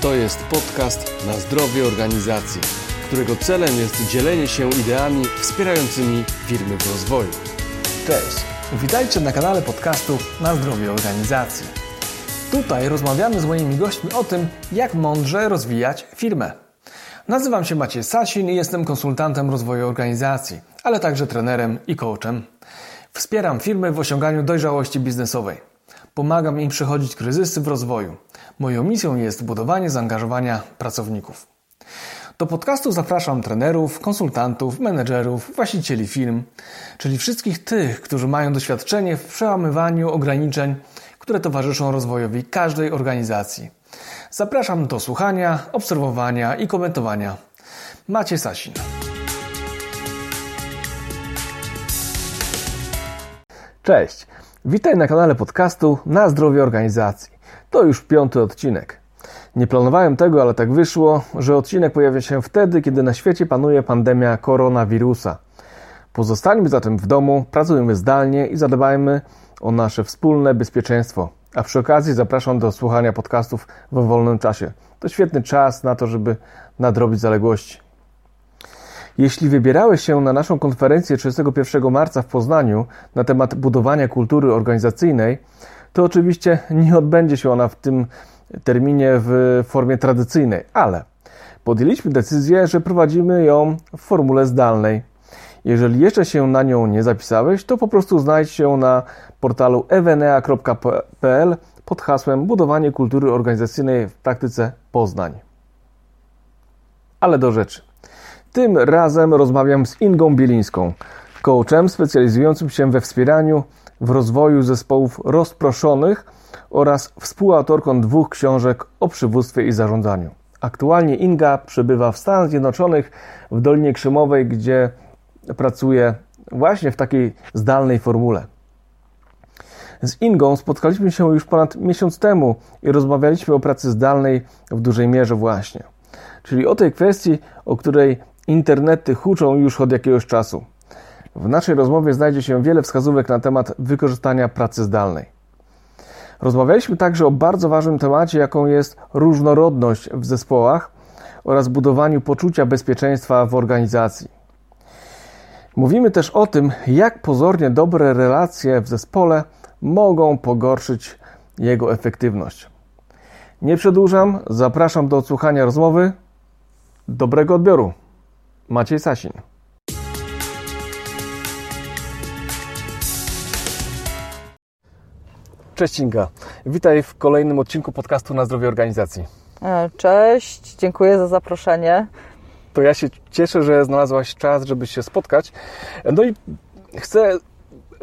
To jest podcast na zdrowie organizacji, którego celem jest dzielenie się ideami wspierającymi firmy w rozwoju. Cześć, witajcie na kanale podcastu na zdrowie organizacji. Tutaj rozmawiamy z moimi gośćmi o tym, jak mądrze rozwijać firmę. Nazywam się Maciej Sasin i jestem konsultantem rozwoju organizacji, ale także trenerem i coachem. Wspieram firmy w osiąganiu dojrzałości biznesowej. Pomagam im przechodzić kryzysy w rozwoju. Moją misją jest budowanie zaangażowania pracowników. Do podcastu zapraszam trenerów, konsultantów, menedżerów, właścicieli firm, czyli wszystkich tych, którzy mają doświadczenie w przełamywaniu ograniczeń, które towarzyszą rozwojowi każdej organizacji. Zapraszam do słuchania, obserwowania i komentowania. Macie Sasin. Cześć. Witaj na kanale podcastu Na zdrowie organizacji. To już piąty odcinek. Nie planowałem tego, ale tak wyszło, że odcinek pojawia się wtedy, kiedy na świecie panuje pandemia koronawirusa. Pozostańmy zatem w domu, pracujmy zdalnie i zadbajmy o nasze wspólne bezpieczeństwo. A przy okazji zapraszam do słuchania podcastów w wolnym czasie. To świetny czas na to, żeby nadrobić zaległości. Jeśli wybierałeś się na naszą konferencję 31 marca w Poznaniu na temat budowania kultury organizacyjnej, to oczywiście nie odbędzie się ona w tym terminie w formie tradycyjnej, ale podjęliśmy decyzję, że prowadzimy ją w formule zdalnej. Jeżeli jeszcze się na nią nie zapisałeś, to po prostu znajdź się na portalu evenea.pl pod hasłem Budowanie kultury organizacyjnej w praktyce Poznań. Ale do rzeczy. Tym razem rozmawiam z Ingą Bielińską, coachem specjalizującym się we wspieraniu w rozwoju zespołów rozproszonych oraz współautorką dwóch książek o przywództwie i zarządzaniu. Aktualnie Inga przebywa w Stanach Zjednoczonych, w Dolinie Krzemowej, gdzie pracuje właśnie w takiej zdalnej formule. Z Ingą spotkaliśmy się już ponad miesiąc temu i rozmawialiśmy o pracy zdalnej w dużej mierze właśnie. Czyli o tej kwestii, o której internety huczą już od jakiegoś czasu. W naszej rozmowie znajdzie się wiele wskazówek na temat wykorzystania pracy zdalnej. Rozmawialiśmy także o bardzo ważnym temacie, jaką jest różnorodność w zespołach oraz budowaniu poczucia bezpieczeństwa w organizacji. Mówimy też o tym, jak pozornie dobre relacje w zespole mogą pogorszyć jego efektywność. Nie przedłużam, zapraszam do odsłuchania rozmowy. Dobrego odbioru. Maciej Sasin. Cześć Inga. Witaj w kolejnym odcinku podcastu na zdrowie organizacji. E, cześć, dziękuję za zaproszenie. To ja się cieszę, że znalazłaś czas, żeby się spotkać. No i chcę,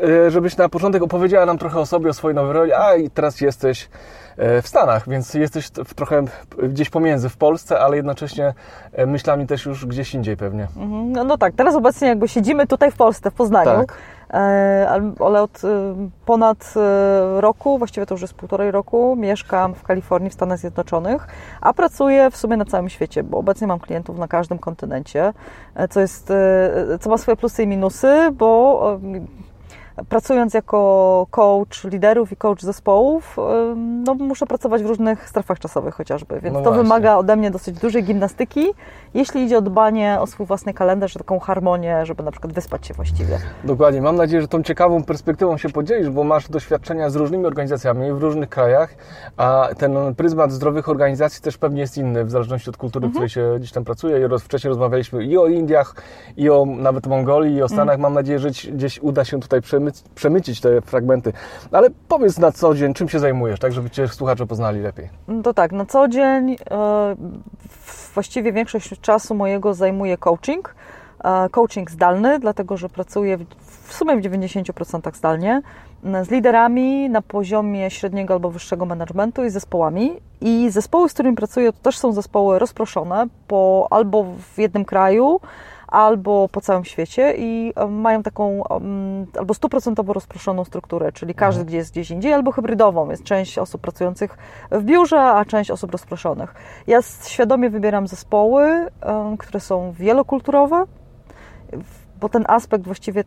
e, żebyś na początek opowiedziała nam trochę o sobie, o swojej nowej roli, a i teraz jesteś w Stanach, więc jesteś trochę gdzieś pomiędzy w Polsce, ale jednocześnie myślami też już gdzieś indziej pewnie. Mhm. No, no tak, teraz obecnie jakby siedzimy tutaj w Polsce, w Poznaniu. Tak. Ale od ponad roku, właściwie to już jest półtorej roku, mieszkam w Kalifornii, w Stanach Zjednoczonych, a pracuję w sumie na całym świecie, bo obecnie mam klientów na każdym kontynencie, co jest, co ma swoje plusy i minusy, bo pracując jako coach liderów i coach zespołów, no, muszę pracować w różnych strefach czasowych chociażby, więc no to wymaga ode mnie dosyć dużej gimnastyki, jeśli idzie o dbanie o swój własny kalendarz, taką harmonię, żeby na przykład wyspać się właściwie. Dokładnie. Mam nadzieję, że tą ciekawą perspektywą się podzielisz, bo masz doświadczenia z różnymi organizacjami w różnych krajach, a ten pryzmat zdrowych organizacji też pewnie jest inny, w zależności od kultury, mhm. w której się gdzieś tam pracuje. Wcześniej rozmawialiśmy i o Indiach, i o nawet Mongolii, i o Stanach. Mhm. Mam nadzieję, że gdzieś uda się tutaj przemycić te fragmenty. Ale powiedz na co dzień, czym się zajmujesz, tak żeby Cię słuchacze poznali lepiej. No to tak, na co dzień yy, właściwie większość czasu mojego zajmuje coaching. Yy, coaching zdalny, dlatego że pracuję w, w sumie w 90% zdalnie z liderami na poziomie średniego albo wyższego managementu i zespołami. I zespoły, z którymi pracuję, to też są zespoły rozproszone po, albo w jednym kraju, albo po całym świecie i mają taką albo stuprocentowo rozproszoną strukturę, czyli każdy mhm. gdzie jest gdzieś indziej, albo hybrydową. Jest część osób pracujących w biurze, a część osób rozproszonych. Ja świadomie wybieram zespoły, które są wielokulturowe, bo ten aspekt właściwie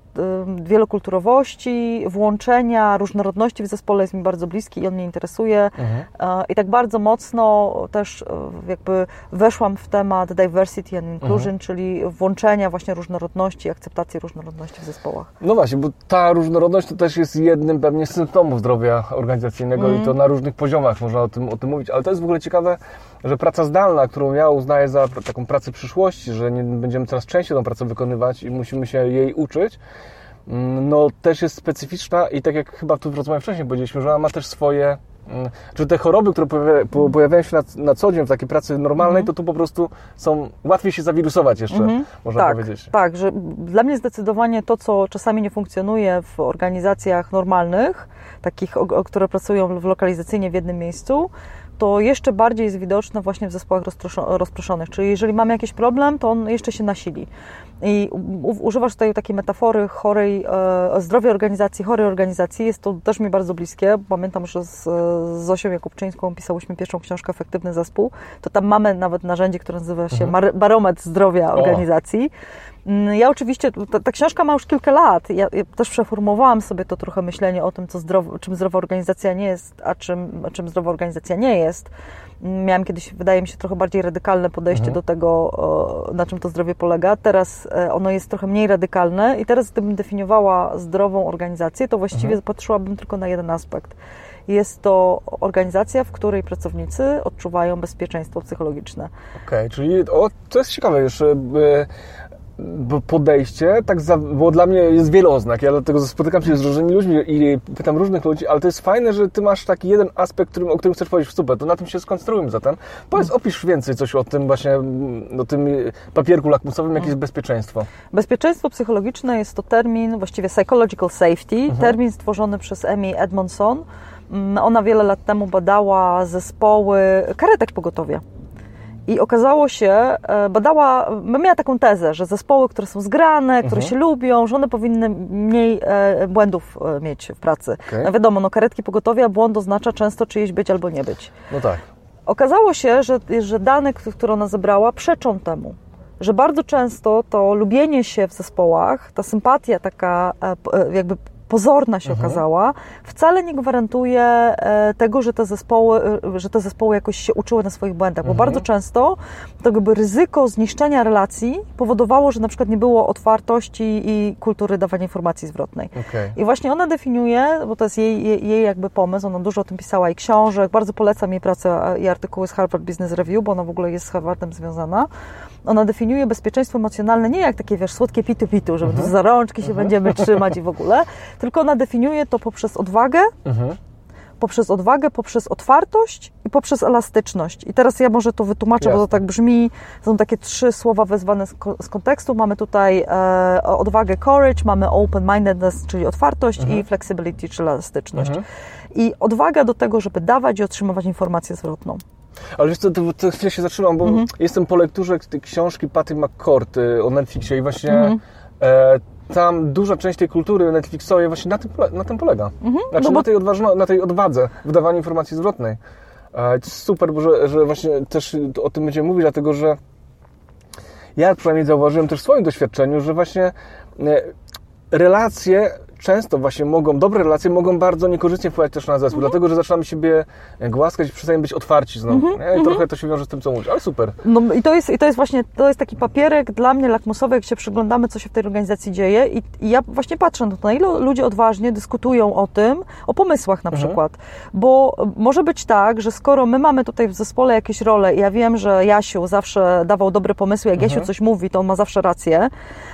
wielokulturowości, włączenia, różnorodności w zespole jest mi bardzo bliski i on mnie interesuje. Mhm. I tak bardzo mocno też jakby weszłam w temat diversity and inclusion, mhm. czyli włączenia właśnie różnorodności, akceptacji różnorodności w zespołach. No właśnie, bo ta różnorodność to też jest jednym pewnie z symptomów zdrowia organizacyjnego mhm. i to na różnych poziomach można o tym, o tym mówić, ale to jest w ogóle ciekawe, że praca zdalna, którą ja uznaję za taką pracę przyszłości, że nie będziemy coraz częściej tą pracę wykonywać i musimy się jej uczyć, mm, no też jest specyficzna i tak jak chyba tu w rozmowie wcześniej powiedzieliśmy, że ona ma też swoje mm, czy te choroby, które pojawiają się na, na co dzień w takiej pracy normalnej, mm. to tu po prostu są łatwiej się zawirusować jeszcze, mm -hmm. można tak, powiedzieć. Tak, że dla mnie zdecydowanie to, co czasami nie funkcjonuje w organizacjach normalnych, takich, które pracują w lokalizacyjnie w jednym miejscu, to jeszcze bardziej jest widoczne właśnie w zespołach rozproszonych. Czyli jeżeli mamy jakiś problem, to on jeszcze się nasili. I używasz tutaj takiej metafory chorej, e, zdrowej organizacji, chorej organizacji. Jest to też mi bardzo bliskie. Pamiętam, że z, z Zosią Jakubczyńską pisałyśmy pierwszą książkę Efektywny Zespół. To tam mamy nawet narzędzie, które nazywa się mhm. barometr zdrowia organizacji. O ja oczywiście, ta, ta, książka ma już kilka lat. Ja, ja, też przeformowałam sobie to trochę myślenie o tym, co zdrowo, czym zdrowa organizacja nie jest, a czym, czym zdrowa organizacja nie jest. Mm, miałam kiedyś, wydaje mi się, trochę bardziej radykalne podejście mhm. do tego, na czym to zdrowie polega. Teraz e, ono jest trochę mniej radykalne i teraz gdybym definiowała zdrową organizację, to właściwie mhm. patrzyłabym tylko na jeden aspekt. Jest to organizacja, w której pracownicy odczuwają bezpieczeństwo psychologiczne. Okej, okay, czyli o, to jest ciekawe już podejście, tak za, bo dla mnie jest wiele oznak, ja dlatego spotykam się z różnymi ludźmi i pytam różnych ludzi, ale to jest fajne, że ty masz taki jeden aspekt, którym, o którym chcesz powiedzieć, super, to na tym się skoncentrujmy zatem. Powiedz, opisz więcej coś o tym właśnie, o tym papierku lakmusowym, jakie jest bezpieczeństwo. Bezpieczeństwo psychologiczne jest to termin, właściwie psychological safety, mhm. termin stworzony przez Amy Edmondson. Mm, ona wiele lat temu badała zespoły karetek pogotowia. I okazało się, e, badała, miała taką tezę, że zespoły, które są zgrane, mhm. które się lubią, że one powinny mniej e, błędów e, mieć w pracy. Okay. No wiadomo, no karetki pogotowia, błąd oznacza często czyjeś być albo nie być. No tak. Okazało się, że, że dane, które ona zebrała, przeczą temu że bardzo często to lubienie się w zespołach, ta sympatia taka jakby pozorna się mhm. okazała, wcale nie gwarantuje e, tego, że te zespoły, e, że te zespoły jakoś się uczyły na swoich błędach, bo mhm. bardzo często to jakby ryzyko zniszczenia relacji powodowało, że na przykład nie było otwartości i kultury dawania informacji zwrotnej. Okay. I właśnie ona definiuje, bo to jest jej, jej, jej jakby pomysł, ona dużo o tym pisała i książek, bardzo polecam jej pracę i artykuły z Harvard Business Review, bo ona w ogóle jest z Harvardem związana. Ona definiuje bezpieczeństwo emocjonalne nie jak takie, wiesz, słodkie pitu-pitu, że mhm. za rączki się mhm. będziemy trzymać i w ogóle, tylko ona definiuje to poprzez odwagę, mhm. poprzez odwagę, poprzez otwartość i poprzez elastyczność. I teraz ja może to wytłumaczę, Jasne. bo to tak brzmi, są takie trzy słowa wezwane z, z kontekstu. Mamy tutaj e, odwagę courage, mamy open-mindedness, czyli otwartość mhm. i flexibility, czyli elastyczność. Mhm. I odwaga do tego, żeby dawać i otrzymywać informację zwrotną. Ale wiesz co, to, to chwilę się zatrzymam, bo mhm. jestem po lekturze tej książki Patty McCord y, o Netflixie i właśnie mhm. e, tam duża część tej kultury Netflixowej właśnie na tym, na tym polega. Mhm. Znaczy no bo... na, tej odważno, na tej odwadze wydawania informacji zwrotnej. E, super, bo że, że właśnie też o tym będziemy mówić, dlatego że ja przynajmniej zauważyłem też w swoim doświadczeniu, że właśnie e, relacje często właśnie mogą, dobre relacje mogą bardzo niekorzystnie wpływać też na zespół, mhm. dlatego że zaczynamy siebie głaskać i przestajemy być otwarci znowu. Mhm. I mhm. trochę to się wiąże z tym, co mówisz, ale super. No i to jest, i to jest właśnie, to jest taki papierek dla mnie lakmusowy, jak się przyglądamy, co się w tej organizacji dzieje i, i ja właśnie patrzę na to, na ile ludzie odważnie dyskutują o tym, o pomysłach na mhm. przykład, bo może być tak, że skoro my mamy tutaj w zespole jakieś role i ja wiem, że Jasiu zawsze dawał dobre pomysły, jak mhm. Jasiu coś mówi, to on ma zawsze rację,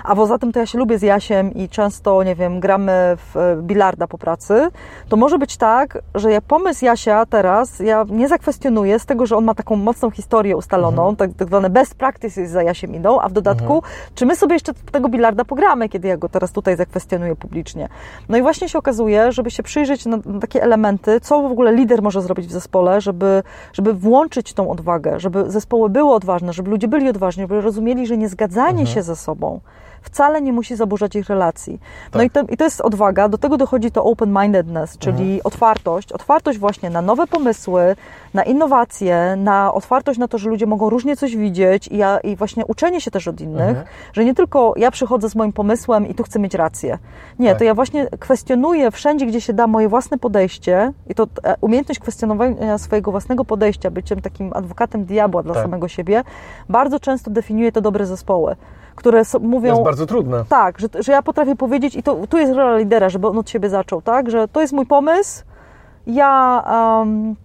a poza tym to ja się lubię z Jasiem i często, nie wiem, gramy w e, bilarda po pracy, to może być tak, że ja pomysł Jasia teraz, ja nie zakwestionuję z tego, że on ma taką mocną historię ustaloną, mhm. tak, tak zwane best practices za Jasiem idą, a w dodatku, mhm. czy my sobie jeszcze tego bilarda pogramy, kiedy ja go teraz tutaj zakwestionuję publicznie. No i właśnie się okazuje, żeby się przyjrzeć na, na takie elementy, co w ogóle lider może zrobić w zespole, żeby, żeby włączyć tą odwagę, żeby zespoły były odważne, żeby ludzie byli odważni, żeby rozumieli, że nie zgadzanie mhm. się ze sobą wcale nie musi zaburzać ich relacji. No i, to, i to jest odwaga, do tego dochodzi to open-mindedness, czyli mhm. otwartość, otwartość właśnie na nowe pomysły, na innowacje, na otwartość na to, że ludzie mogą różnie coś widzieć i, ja, i właśnie uczenie się też od innych, mhm. że nie tylko ja przychodzę z moim pomysłem i tu chcę mieć rację. Nie, tak. to ja właśnie kwestionuję wszędzie, gdzie się da moje własne podejście i to e, umiejętność kwestionowania swojego własnego podejścia, byciem takim adwokatem diabła dla tak. samego siebie, bardzo często definiuje te dobre zespoły które mówią... To jest bardzo trudne. Tak, że, że ja potrafię powiedzieć i to, tu jest rola lidera, żeby on od siebie zaczął, tak, że to jest mój pomysł, ja um,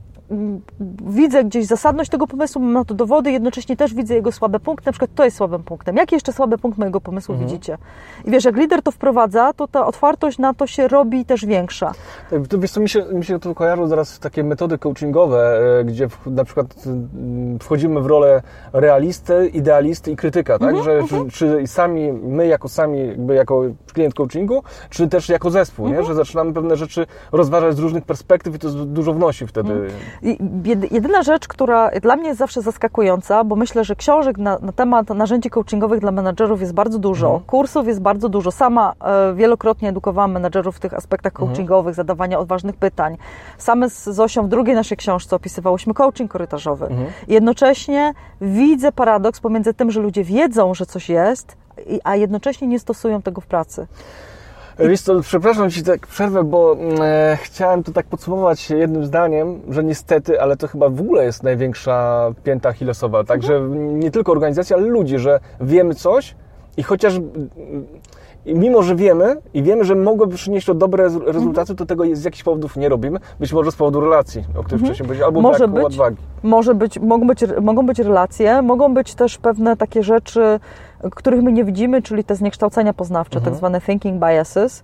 widzę gdzieś zasadność tego pomysłu, mam na to dowody, jednocześnie też widzę jego słabe punkty, na przykład to jest słabym punktem. Jaki jeszcze słaby punkt mojego pomysłu mhm. widzicie? I wiesz, jak lider to wprowadza, to ta otwartość na to się robi też większa. Tak, to wiesz co, mi się, mi się to kojarzą zaraz takie metody coachingowe, e, gdzie w, na przykład wchodzimy w rolę realisty, idealisty i krytyka, tak? Mhm, Że mhm. Czy, czy, sami, my jako sami, jakby jako klient coachingu, czy też jako zespół, nie? Że zaczynamy pewne rzeczy rozważać z różnych perspektyw i to dużo wnosi wtedy jedyna rzecz, która dla mnie jest zawsze zaskakująca, bo myślę, że książek na, na temat narzędzi coachingowych dla menadżerów jest bardzo dużo, mhm. kursów jest bardzo dużo. Sama e, wielokrotnie edukowałam menadżerów w tych aspektach mhm. coachingowych, mhm. zadawania odważnych pytań. Same z Zosią w drugiej naszej książce opisywałyśmy coaching korytarzowy. Mhm. Jednocześnie widzę paradoks pomiędzy tym, że ludzie wiedzą, że coś jest, a jednocześnie nie stosują tego w pracy. Wiesz co, przepraszam Ci tak przerwę, bo mm, e, chciałem to tak podsumować jednym zdaniem, że niestety, ale to chyba w ogóle jest największa pięta achillesowa. Także mhm. nie tylko organizacja, ale ludzi, że wiemy coś i chociaż i mimo, że wiemy i wiemy, że mogłoby przynieść to dobre rezultaty, to tego z jakichś powodów nie robimy. Być może z powodu relacji, o których mhm. wcześniej powiedziałem, albo może braku być, odwagi. Może być, mogą, być, mogą być relacje, mogą być też pewne takie rzeczy, których my nie widzimy, czyli te zniekształcenia poznawcze, mhm. tak zwane thinking biases.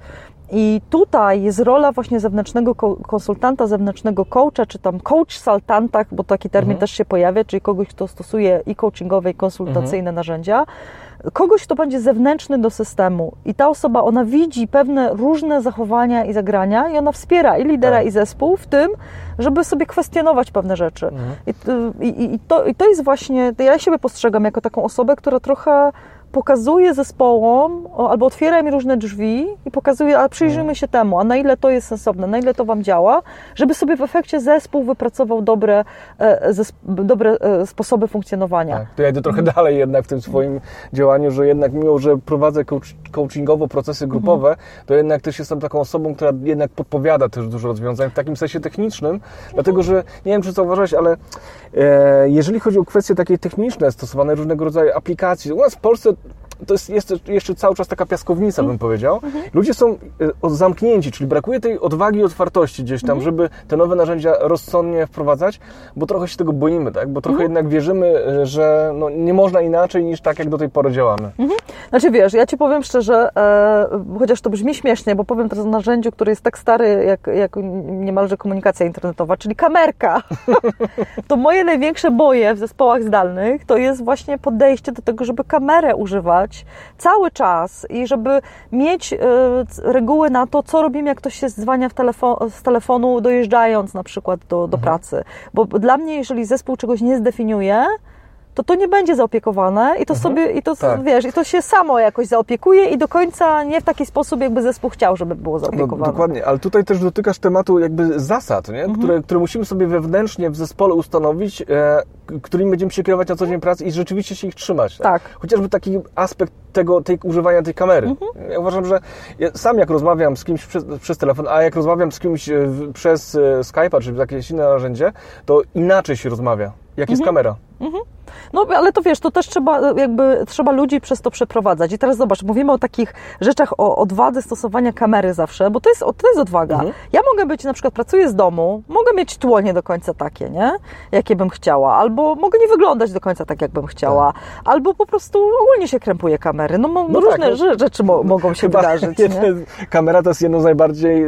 I tutaj jest rola właśnie zewnętrznego konsultanta, zewnętrznego coacha, czy tam coach saltanta, bo taki termin mhm. też się pojawia, czyli kogoś, kto stosuje i coachingowe, i konsultacyjne mhm. narzędzia, kogoś, kto będzie zewnętrzny do systemu i ta osoba, ona widzi pewne różne zachowania i zagrania i ona wspiera i lidera, tak. i zespół w tym, żeby sobie kwestionować pewne rzeczy. Mhm. I, i, i, to, I to jest właśnie, ja siebie postrzegam jako taką osobę, która trochę pokazuje zespołom albo otwiera mi różne drzwi i pokazuje, a przyjrzyjmy się temu, a na ile to jest sensowne, na ile to Wam działa, żeby sobie w efekcie zespół wypracował dobre, e, dobre e, sposoby funkcjonowania. Tak, to ja idę trochę dalej jednak w tym swoim działaniu, że jednak mimo, że prowadzę coachingowo procesy grupowe, mhm. to jednak też jestem taką osobą, która jednak podpowiada też dużo rozwiązań w takim sensie technicznym, mhm. dlatego że nie wiem, czy zauważyłeś, ale jeżeli chodzi o kwestie takie techniczne, stosowane różnego rodzaju aplikacji, u nas w Polsce to jest, jest jeszcze cały czas taka piaskownica, bym powiedział. Mhm. Ludzie są e, zamknięci, czyli brakuje tej odwagi i otwartości gdzieś tam, mhm. żeby te nowe narzędzia rozsądnie wprowadzać, bo trochę się tego boimy, tak? Bo trochę mhm. jednak wierzymy, e, że no, nie można inaczej niż tak, jak do tej pory działamy. Znaczy wiesz, ja Ci powiem szczerze, e, chociaż to brzmi śmiesznie, bo powiem teraz o narzędziu, które jest tak stary, jak, jak niemalże komunikacja internetowa, czyli kamerka. to moje największe boje w zespołach zdalnych to jest właśnie podejście do tego, żeby kamerę używać cały czas i żeby mieć y, reguły na to, co robimy, jak ktoś się dzwania telefon, z telefonu dojeżdżając na przykład do, do mhm. pracy. Bo dla mnie, jeżeli zespół czegoś nie zdefiniuje, to to nie będzie zaopiekowane i to mhm. sobie, i to, tak. wiesz, i to się samo jakoś zaopiekuje i do końca nie w taki sposób, jakby zespół chciał, żeby było no, zaopiekowane. No, dokładnie, ale tutaj też dotykasz tematu jakby zasad, nie? Mhm. Które, które musimy sobie wewnętrznie w zespole ustanowić, e, którymi będziemy się kierować na co dzień pracy i rzeczywiście się ich trzymać. Tak? tak. Chociażby taki aspekt tego, tej, używania tej kamery. Mhm. Ja uważam, że ja sam jak rozmawiam z kimś przez, przez, telefon, a jak rozmawiam z kimś e, przez e, Skype'a czy jakieś inne narzędzie, to inaczej się rozmawia, jak jest mhm. kamera. Mhm. No, ale to wiesz, to też trzeba, jakby, trzeba ludzi przez to przeprowadzać. I teraz zobacz, mówimy o takich rzeczach, o odwadze stosowania kamery zawsze, bo to jest, to jest odwaga. Mhm. Ja mogę być, na przykład pracuję z domu, mogę mieć tło nie do końca takie, nie? Jakie bym chciała, albo mogę nie wyglądać do końca tak, jakbym chciała, tak. albo po prostu ogólnie się krępuje kamery. No, no różne tak, no, rzeczy mo mogą się wydarzyć. kamera to jest jedno z najbardziej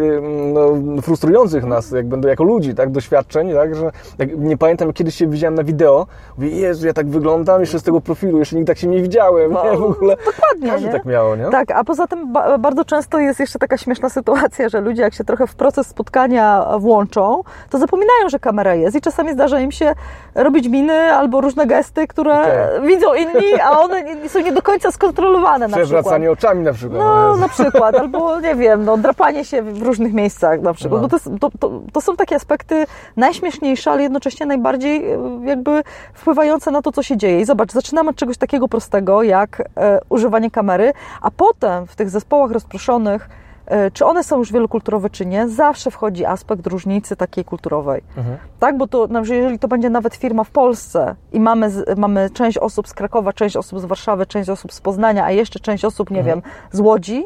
no, frustrujących nas, jakby jako ludzi, tak, doświadczeń, tak, że jak, nie pamiętam, kiedyś się widziałem na wideo, mówię, Jezu, ja tak wyglądam, jeszcze z tego profilu, jeszcze nigdy tak się nie widziałem, no, nie? W ogóle. Dokładnie, Każdy nie? tak miało, nie? Tak, a poza tym ba bardzo często jest jeszcze taka śmieszna sytuacja, że ludzie jak się trochę w proces spotkania włączą, to zapominają, że kamera jest i czasami zdarza im się robić miny albo różne gesty, które okay. widzą inni, a one są nie do końca skontrolowane na Przewracanie oczami na przykład. No, na przykład, albo nie wiem, no, drapanie się w różnych miejscach na przykład. No. No to, to, to, to są takie aspekty najśmieszniejsze, ale jednocześnie najbardziej e, jakby wpływające na to, co się dzieje. I zobacz, zaczynamy od czegoś takiego prostego, jak e, używanie kamery, a potem w tych zespołach rozproszonych e, czy one są już wielokulturowe, czy nie, zawsze wchodzi aspekt różnicy takiej kulturowej. Mhm. Tak, bo to, jeżeli to będzie nawet firma w Polsce i mamy, mamy część osób z Krakowa, część osób z Warszawy, część osób z Poznania, a jeszcze część osób, nie mhm. wiem, z Łodzi,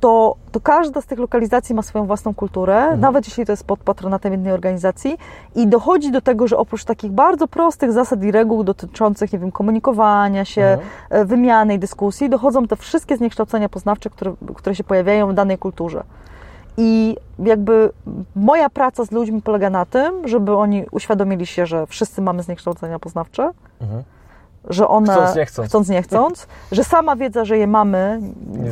to, to każda z tych lokalizacji ma swoją własną kulturę, mhm. nawet jeśli to jest pod patronatem jednej organizacji i dochodzi do tego, że oprócz takich bardzo prostych zasad i reguł dotyczących, nie wiem, komunikowania się, mhm. E, wymiany i dyskusji, dochodzą te wszystkie zniekształcenia poznawcze, które, które się pojawiają w danej kulturze. I jakby moja praca z ludźmi polega na tym, żeby oni uświadomili się, że wszyscy mamy zniekształcenia poznawcze, mhm że one, chcąc nie chcąc, chcąc, nie chcąc że sama wiedza, że je mamy,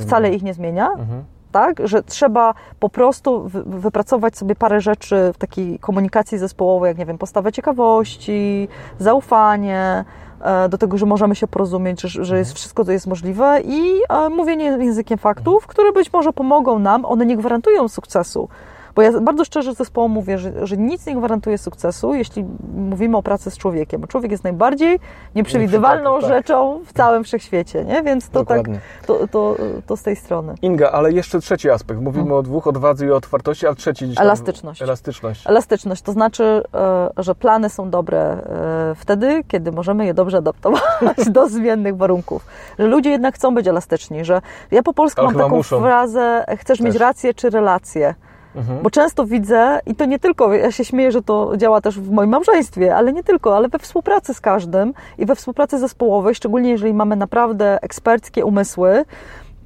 wcale ich nie zmienia. Mhm. Tak, że trzeba po prostu wypracować sobie parę rzeczy w takiej komunikacji zespołowej, jak nie wiem, postawę ciekawości, zaufanie, e, do tego, że możemy się porozumieć, że, że jest mhm. wszystko, co jest możliwe i e, mówienie językiem faktów, mhm. które być może pomogą nam, one nie gwarantują sukcesu, bo ja bardzo szczerze zespołom mówię, że, że nic nie gwarantuje sukcesu, jeśli mówimy o pracy z człowiekiem. Człowiek jest najbardziej nieprzewidywalną tak, rzeczą w całym wszechświecie, nie? Więc to tak, Dokładnie. tak, to, to, to z tej strony. Inga, ale jeszcze trzeci aspekt. Mówimy hmm. o dwóch, odwadze i otwartości, a trzeci gdzieś Elastyczność. Elastyczność. Elastyczność, to znaczy, e, że plany są dobre e, wtedy, kiedy możemy je dobrze adaptować do zmiennych warunków. Że ludzie jednak chcą być elastyczni, że ja po polsku ale mam taką muszą. frazę, chcesz Też. mieć rację czy relację. Mhm. Bo często widzę, i to nie tylko, ja się śmieję, że to działa też w moim małżeństwie, ale nie tylko, ale we współpracy z każdym i we współpracy zespołowej, szczególnie jeżeli mamy naprawdę eksperckie umysły,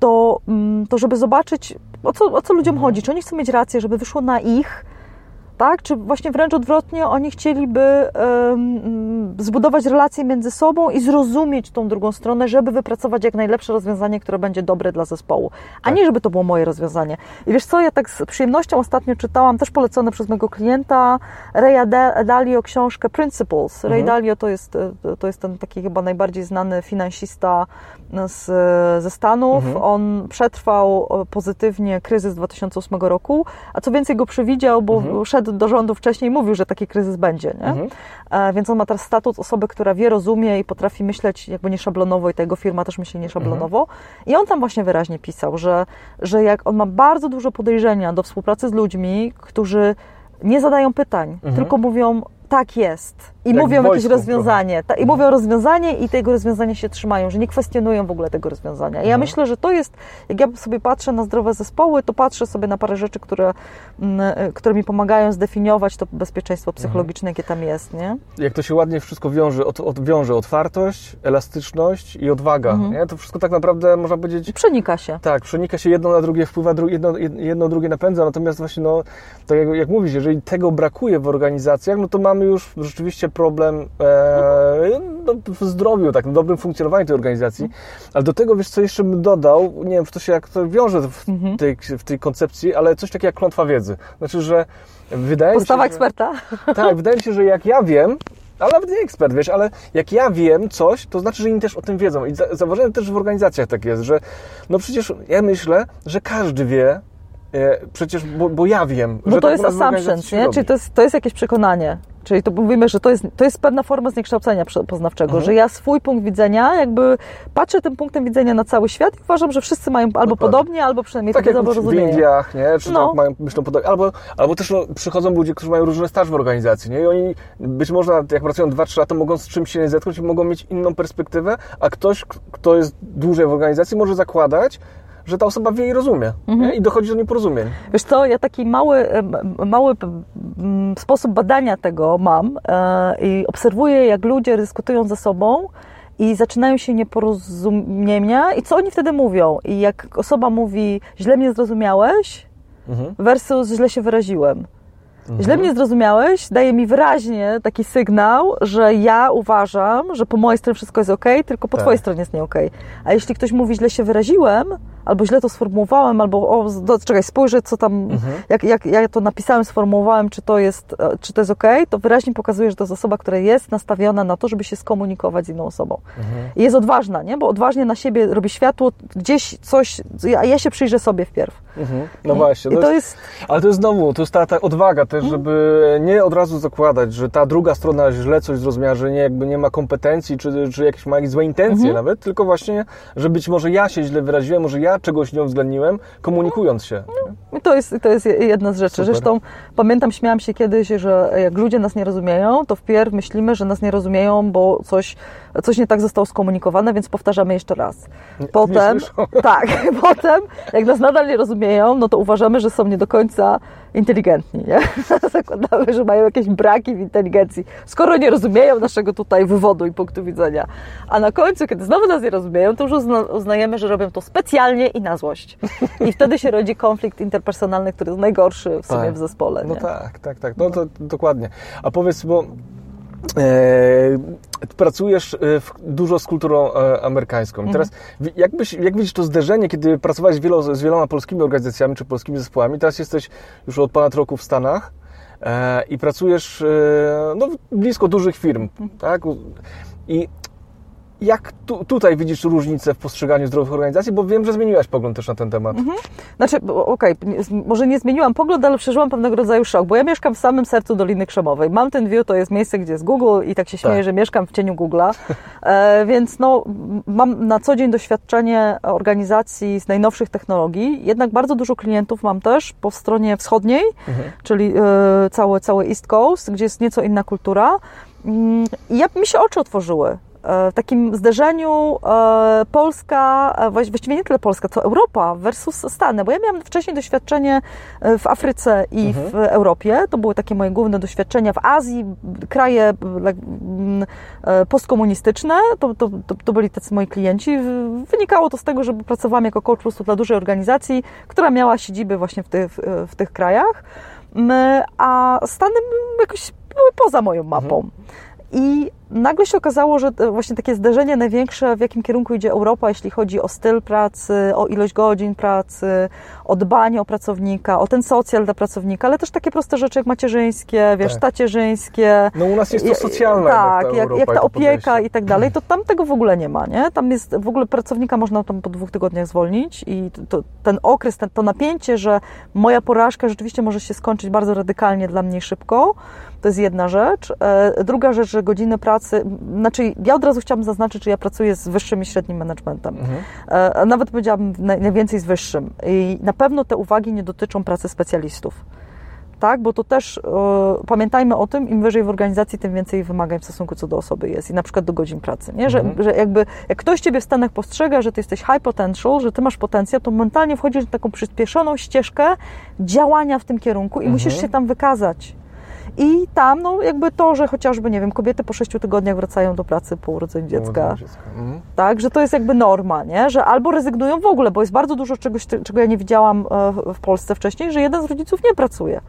to, mm, to żeby zobaczyć, o co, o co ludziom mhm. chodzi, czy oni chcą mieć rację, żeby wyszło na ich, tak? Czy właśnie wręcz odwrotnie, oni chcieliby um, zbudować relacje między sobą i zrozumieć tą drugą stronę, żeby wypracować jak najlepsze rozwiązanie, które będzie dobre dla zespołu, a tak. nie żeby to było moje rozwiązanie. I wiesz co, ja tak z przyjemnością ostatnio czytałam, też polecone przez mojego klienta, Raya Dalio książkę Principles. Ray mhm. Dalio to jest, to jest ten taki chyba najbardziej znany finansista z, ze Stanów. Mhm. On przetrwał pozytywnie kryzys 2008 roku, a co więcej go przewidział, bo mhm. szedł do rządu wcześniej mówił, że taki kryzys będzie, nie? Mhm. Więc on ma teraz status osoby, która wie, rozumie i potrafi myśleć jakby nieszablonowo i ta jego firma też myśli nieszablonowo. Mhm. I on tam właśnie wyraźnie pisał, że, że jak on ma bardzo dużo podejrzenia do współpracy z ludźmi, którzy nie zadają pytań, mhm. tylko mówią tak jest. I Jak mówią jakieś rozwiązanie. Ta, I mówią rozwiązanie i tego rozwiązania się trzymają, że nie kwestionują w ogóle tego rozwiązania. I ja mhm. myślę, że to jest, jak ja sobie patrzę na zdrowe zespoły, to patrzę sobie na parę rzeczy, które, mm, e, które mi pomagają zdefiniować to bezpieczeństwo psychologiczne, mhm. jakie tam jest. Nie? Jak to się ładnie wszystko wiąże, od, od, wiąże otwartość, elastyczność i odwaga. Mhm. Nie? To wszystko tak naprawdę można powiedzieć... Przenika się. Tak, przenika się jedno na drugie, wpływa dru, jedno, jedno drugie napędza, natomiast właśnie, no, tak jak, jak mówisz, jeżeli tego brakuje w organizacjach, no to mamy już rzeczywiście problem e, no, w zdrowiu, tak, w dobrym funkcjonowaniu tej organizacji. Ale do tego, wiesz, co jeszcze bym dodał, nie wiem, to się jak to wiąże w mhm. tej, w tej koncepcji, ale coś takiego jak klątwa wiedzy. Znaczy, że wydaje Postawa mi się... eksperta. Że, tak, wydaje mi się, że jak ja wiem, ale nawet nie ekspert, wiesz, ale jak ja wiem coś, to znaczy, że inni też o tym wiedzą. I zauważyłem też w organizacjach tak jest, że no przecież ja myślę, że każdy wie, Przecież, bo, bo, ja wiem. Bo to tak jest assumption, nie? Czyli to jest, to jest jakieś przekonanie. Czyli to mówimy, że to jest, to jest pewna forma zniekształcenia poznawczego, mhm. że ja swój punkt widzenia, jakby patrzę tym punktem widzenia na cały świat i uważam, że wszyscy mają albo podobnie, albo przynajmniej tak rozumieją. w Indiach, nie? Czy no. tak mają, myślą podobnie, albo, albo też no, przychodzą ludzie, którzy mają różne staż w organizacji, nie? I oni być może jak pracują 2-3 lata, mogą z czymś się nie zetknąć i mogą mieć inną perspektywę, a ktoś, kto jest dłużej w organizacji, może zakładać, że ta osoba wie i rozumie mhm. i dochodzi do nieporozumień. Wiesz co, ja taki mały, mały sposób badania tego mam e, i obserwuję, jak ludzie dyskutują ze sobą i zaczynają się nieporozumienia i co oni wtedy mówią. I jak osoba mówi, źle mnie zrozumiałeś mhm. versus źle się wyraziłem. Mhm. Źle mnie zrozumiałeś, daje mi wyraźnie taki sygnał, że ja uważam, że po mojej stronie wszystko jest ok, tylko po tak. twojej stronie jest nie ok. A jeśli ktoś mówi, źle się wyraziłem, albo źle to sformułowałem, albo o, do, czekaj, spojrzę, co tam, mhm. jak, jak ja to napisałem, sformułowałem, czy to jest, e, czy to jest ok, to wyraźnie pokazuje, że to jest osoba, która jest nastawiona na to, żeby się skomunikować z inną osobą. Mhm. I jest odważna, nie? Bo odważnie na siebie robi światło, gdzieś coś, ja, ja się przyjrzę sobie wpierw. Mhm. No właśnie. To, to jest, jest, Ale to jest znowu, to jest ta, ta odwaga też, mhm. żeby nie od razu zakładać, że ta druga strona źle coś zrozumiała, że nie, jakby nie ma kompetencji, czy, czy jakieś ma jakieś złe intencje mhm. nawet, tylko właśnie, że być może ja się źle wyraziłem, może ja czegoś nie uwzględniłem, komunikując się. No, to, jest, to jest jedna z rzeczy. Super. Zresztą pamiętam, śmiałam się kiedyś, że jak ludzie nas nie rozumieją, to wpierw myślimy, że nas nie rozumieją, bo coś, coś nie tak zostało skomunikowane, więc powtarzamy jeszcze raz. Potem, tak, potem, jak nas nadal nie rozumieją, no to uważamy, że są nie do końca inteligentni, nie? Zakładamy, że mają jakieś braki w inteligencji, skoro nie rozumieją naszego tutaj wywodu i punktu widzenia. A na końcu, kiedy znowu nas nie rozumieją, to już uzna uznajemy, że robią to specjalnie i na złość. I wtedy się rodzi konflikt interpersonalny, który jest najgorszy w sumie tak. w zespole. No nie? No tak, tak, tak. No to dokładnie. A powiedz, bo pracujesz e, dużo z kulturą e, amerykańską. Mhm. Teraz jak, byś, jak widzisz to zderzenie, kiedy pracowałeś z, wielo, z wieloma polskimi organizacjami czy polskimi zespołami, teraz jesteś już od ponad roku w Stanach e, i pracujesz e, no, blisko dużych firm, mhm. tak? I jak tu, tutaj widzisz różnicę w postrzeganiu zdrowych organizacji? Bo wiem, że zmieniłaś pogląd też na ten temat. Mhm. Znaczy, okej, okay, może nie zmieniłam pogląd, ale przeżyłam pewnego rodzaju szok, bo ja mieszkam w samym sercu Doliny Krzemowej. Mountain View to jest miejsce, gdzie jest Google i tak się śmieję, tak. że mieszkam w cieniu Google'a, e, więc no, mam na co dzień doświadczenie organizacji z najnowszych technologii, jednak bardzo dużo klientów mam też po stronie wschodniej, mhm. czyli e, cały, cały East Coast, gdzie jest nieco inna kultura. Mm, I ja, mi się oczy otworzyły w takim zderzeniu e, Polska, e, właściwie nie tyle Polska, co Europa versus Stany, bo ja miałam wcześniej doświadczenie w Afryce i mhm. w Europie, to były takie moje główne doświadczenia w Azji, kraje postkomunistyczne, to, to, to, to byli tacy moi klienci. Wynikało to z tego, że pracowałam jako coach po dla dużej organizacji, która miała siedziby właśnie w tych, w tych krajach, a Stany jakoś były poza moją mapą. Mhm. I nagle się okazało, że właśnie takie zderzenie największe, w jakim kierunku idzie Europa, jeśli chodzi o styl pracy, o ilość godzin pracy, o dbanie o pracownika, o ten socjal dla pracownika, ale też takie proste rzeczy jak macierzyńskie, wiesz, tak. tacierzyńskie. No u nas jest to socjalne. Tak, jak, jak, jak ta opieka i tak dalej, to tam tego w ogóle nie ma, nie? Tam jest, w ogóle pracownika można tam po dwóch tygodniach zwolnić i to, ten okres, ten, to napięcie, że moja porażka rzeczywiście może się skończyć bardzo radykalnie dla mnie szybko, to jest jedna rzecz. E, druga rzecz, że godziny pracy, znaczy ja od razu chciałabym zaznaczyć, że ja pracuję z wyższym i średnim managementem. Mhm. E, nawet powiedziałabym najwięcej z wyższym. I na pewno te uwagi nie dotyczą pracy specjalistów tak? Bo to też e, pamiętajmy o tym, im wyżej w organizacji, tym więcej wymagań w stosunku co do osoby jest i na przykład do godzin pracy, nie? Że, mhm. że jakby jak ktoś Ciebie w Stanach postrzega, że Ty jesteś high potential, że Ty masz potencjał, to mentalnie wchodzisz w taką przyspieszoną ścieżkę działania w tym kierunku i mhm. musisz się tam wykazać. I tam, no jakby to, że chociażby, nie wiem, kobiety po sześciu tygodniach wracają do pracy po urodzeniu dziecka. Mhm. Tak, że to jest jakby norma, nie? Że albo rezygnują w ogóle, bo jest bardzo dużo czegoś, czego ja nie widziałam e, w Polsce wcześniej, że jeden z rodziców nie pracuje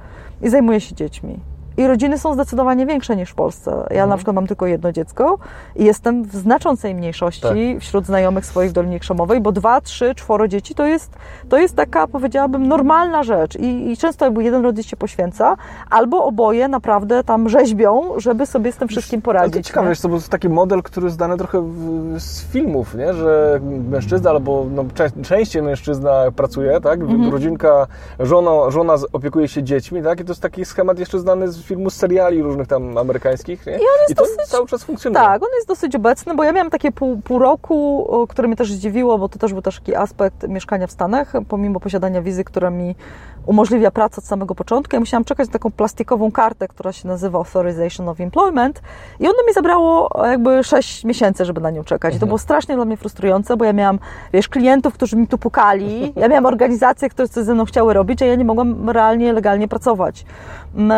i zajmuje się dziećmi. I rodziny są zdecydowanie większe niż w Polsce. Ja mhm. na przykład mam tylko jedno dziecko i jestem w znaczącej mniejszości tak. wśród znajomych swoich w Dolinie Krzemowej, bo dwa, trzy, czworo dzieci to jest, to jest taka, powiedziałabym, normalna rzecz. I, I często jakby jeden rodzic się poświęca, albo oboje naprawdę tam rzeźbią, żeby sobie z tym wszystkim poradzić. To ciekawe, jest to był taki model, który jest znany trochę w, z filmów, nie? że mężczyzna albo no, częściej mężczyzna pracuje, tak? Mhm. Rodzinka, żona, żona opiekuje się dziećmi, tak? I to jest taki schemat jeszcze znany z filmu, z seriali różnych tam amerykańskich, nie? I, on jest I to dosyć, cały czas funkcjonuje. Tak, on jest dosyć obecny, bo ja miałam takie pół, pół roku, które mnie też zdziwiło, bo to też był też taki aspekt mieszkania w Stanach, pomimo posiadania wizy, która mi umożliwia pracę od samego początku. Ja musiałam czekać na taką plastikową kartę, która się nazywa Authorization of Employment i ono mi zabrało jakby 6 miesięcy, żeby na nią czekać. Mhm. To było strasznie dla mnie frustrujące, bo ja miałam, wiesz, klientów, którzy mi tu pukali, ja miałam organizacje, które coś ze mną chciały robić, a ja nie mogłam realnie, legalnie pracować.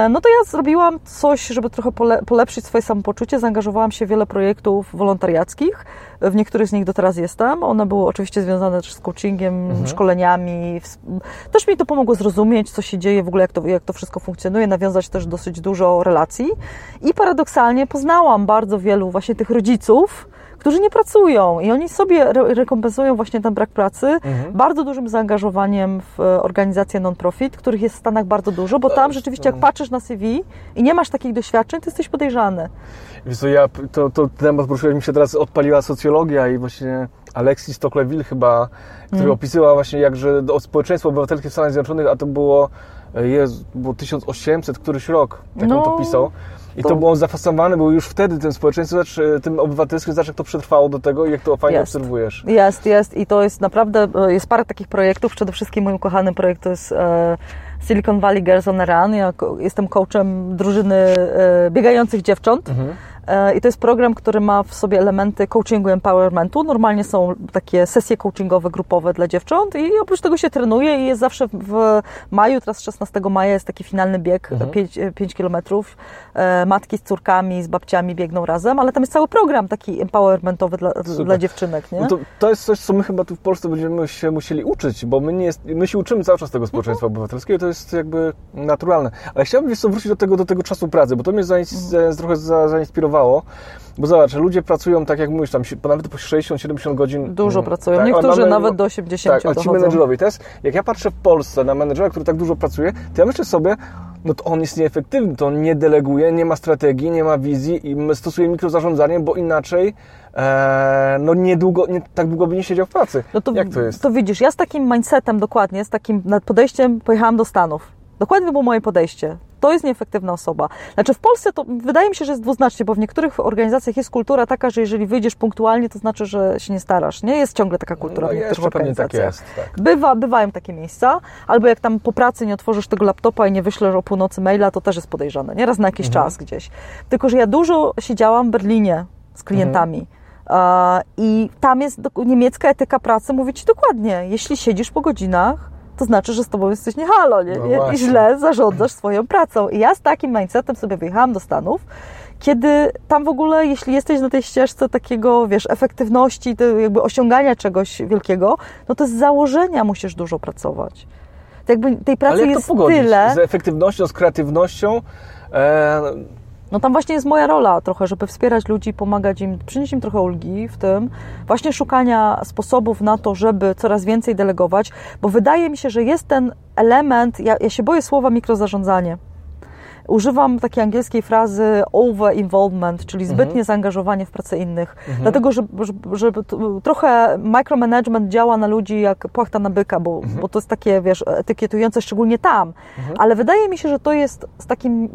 No to ja zrobiłam coś, żeby trochę pole, polepszyć swoje samopoczucie. Zaangażowałam się w wiele projektów wolontariackich. W niektórych z nich do teraz jestem. One były oczywiście związane też z coachingiem, mhm. szkoleniami. Też mi to pomogło zrozumieć co się dzieje, w ogóle jak to, jak to wszystko funkcjonuje, nawiązać też dosyć dużo relacji. I paradoksalnie poznałam bardzo wielu właśnie tych rodziców, którzy nie pracują i oni sobie re rekompensują właśnie ten brak pracy mhm. bardzo dużym zaangażowaniem w organizacje non-profit, których jest w Stanach bardzo dużo, bo tam rzeczywiście jak patrzysz na CV i nie masz takich doświadczeń, to jesteś podejrzany. Wiesz co, ja, to, to temat poruszyłeś, mi się teraz odpaliła socjologia i właśnie Alexis Tocqueville chyba, który mm. opisywała właśnie jakże społeczeństwo obywatelskie w Stanach Zjednoczonych, a to było, e, jest, było 1800 któryś rok, jak no, on to pisał. I to, to było zafascynowane, był już wtedy tym społeczeństwem, tym obywatelskim, zobacz jak to przetrwało do tego i jak to fajnie jest. obserwujesz. Jest, jest i to jest naprawdę, e, jest parę takich projektów, przede wszystkim moim kochanym projekt to jest e, Silicon Valley Girls on a Run. Ja jestem coachem drużyny biegających dziewcząt. Mhm I to jest program, który ma w sobie elementy coachingu, empowermentu. Normalnie są takie sesje coachingowe grupowe dla dziewcząt i oprócz tego się trenuje i jest zawsze w maju, teraz 16 maja jest taki finalny bieg, mhm. 5, 5 kilometrów. E, matki z córkami, z babciami biegną razem, ale tam jest cały program taki empowermentowy dla, dla dziewczynek. Nie? No to, to jest coś, co my chyba tu w Polsce będziemy się musieli uczyć, bo my, nie jest, my się uczymy cały czas tego społeczeństwa mhm. obywatelskiego, to jest jakby naturalne. Ale chciałbym wiesz, wrócić do tego, do tego czasu pracy, bo to mnie zains- mhm. trochę zainspirowało bo zobacz, ludzie pracują, tak jak mówisz, tam nawet po 60-70 godzin. Dużo mm, pracują, tak, niektórzy mamy, nawet do 80 Tak, a ci menedżerowie też. Jak ja patrzę w Polsce na menedżera, który tak dużo pracuje, to ja myślę sobie, no to on jest nieefektywny, to on nie deleguje, nie ma strategii, nie ma wizji i stosuje mikrozarządzanie, bo inaczej e, no niedługo, nie, tak długo by nie siedział w pracy. No to, Jak to jest? To widzisz, ja z takim mindsetem dokładnie, z takim podejściem pojechałam do Stanów. Dokładnie było moje podejście to jest nieefektywna osoba. Znaczy w Polsce to wydaje mi się, że jest dwuznacznie, bo w niektórych organizacjach jest kultura taka, że jeżeli wyjdziesz punktualnie, to znaczy, że się nie starasz. Nie jest ciągle taka kultura no, w niektórych tak jest, tak. Bywa, bywają takie miejsca, albo jak tam po pracy nie otworzysz tego laptopa i nie wyślesz o północy maila, to też jest podejrzane. Nieraz na jakiś mhm. czas gdzieś. Tylko, że ja dużo siedziałam w Berlinie z klientami. Mhm. I tam jest niemiecka etyka pracy, mówi ci dokładnie, jeśli siedzisz po godzinach, to znaczy, że z tobą jesteś nie halo, nie? No I źle zarządzasz swoją pracą. I ja z takim mindsetem sobie wyjechałam do Stanów, kiedy tam w ogóle, jeśli jesteś na tej ścieżce takiego, wiesz, efektywności, jakby osiągania czegoś wielkiego, no to z założenia musisz dużo pracować. To jakby tej pracy Ale jak jest to pogodzić? tyle. Z efektywnością, z kreatywnością. E no tam właśnie jest moja rola trochę, żeby wspierać ludzi, pomagać im, przynieść im trochę ulgi w tym, właśnie szukania sposobów na to, żeby coraz więcej delegować, bo wydaje mi się, że jest ten element, ja, ja się boję słowa mikrozarządzanie, używam takiej angielskiej frazy over-involvement, czyli zbytnie mhm. zaangażowanie w pracę innych. Mhm. Dlatego, że, że, że, trochę micromanagement działa na ludzi jak płachta na byka, bo, mhm. bo to jest takie, wiesz, etykietujące szczególnie tam. Mhm. Ale wydaje mi się, że to jest z takim,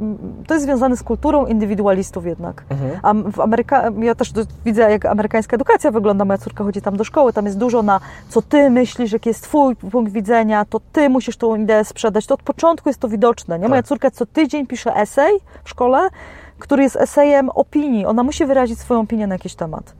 to jest związane z kulturą indywidualistów jednak. Mhm. A w Ameryka, ja też widzę, jak amerykańska edukacja wygląda. Moja córka chodzi tam do szkoły, tam jest dużo na co ty myślisz, jaki jest twój punkt widzenia, to ty musisz tą ideę sprzedać. To od początku jest to widoczne. Nie? Tak. Moja córka co tydzień pisze pisze esej w szkole, który jest esejem opinii. Ona musi wyrazić swoją opinię na jakiś temat.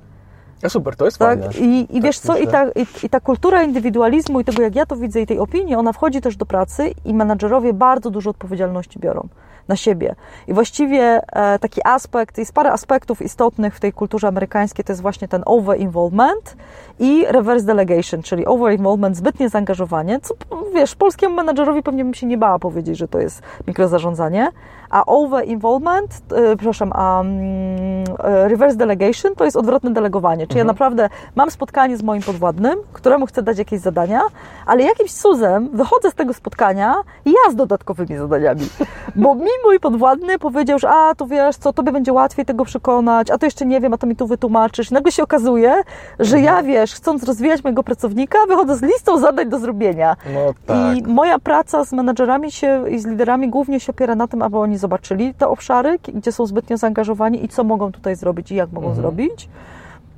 Ja super, to jest tak? fajne. I, i tak wiesz co, i ta, i, i, ta kultura indywidualizmu i tego, jak ja to widzę i tej opinii, ona wchodzi też do pracy i menadżerowie bardzo dużo odpowiedzialności biorą na siebie. I właściwie e, taki aspekt, jest parę aspektów istotnych w tej kulturze amerykańskiej, to jest właśnie ten over-involvement i reverse delegation, czyli over-involvement, zbytnie zaangażowanie, co wiesz, polskiemu menadżerowi pewnie bym się nie bała powiedzieć, że to jest mikrozarządzanie, a over-involvement, e, przepraszam, a mm, e, reverse delegation to jest odwrotne delegowanie, czyli mhm. ja naprawdę mam spotkanie z moim podwładnym, któremu chcę dać jakieś zadania, ale jakimś cudem wychodzę z tego spotkania i ja z dodatkowymi zadaniami, bo mi mój podwładny powiedział, że a, to wiesz co, tobie będzie łatwiej tego przekonać, a to jeszcze nie wiem, a to mi tu wytłumaczysz. I nagle się okazuje, że ja, mhm. wiesz, chcąc rozwijać mojego pracownika, wychodzę z listą zadań do zrobienia. No, tak. I moja praca z menadżerami się i z liderami głównie się opiera na tym, aby oni zobaczyli te obszary, gdzie są zbytnio zaangażowani i co mogą tutaj zrobić i jak mogą mhm. zrobić.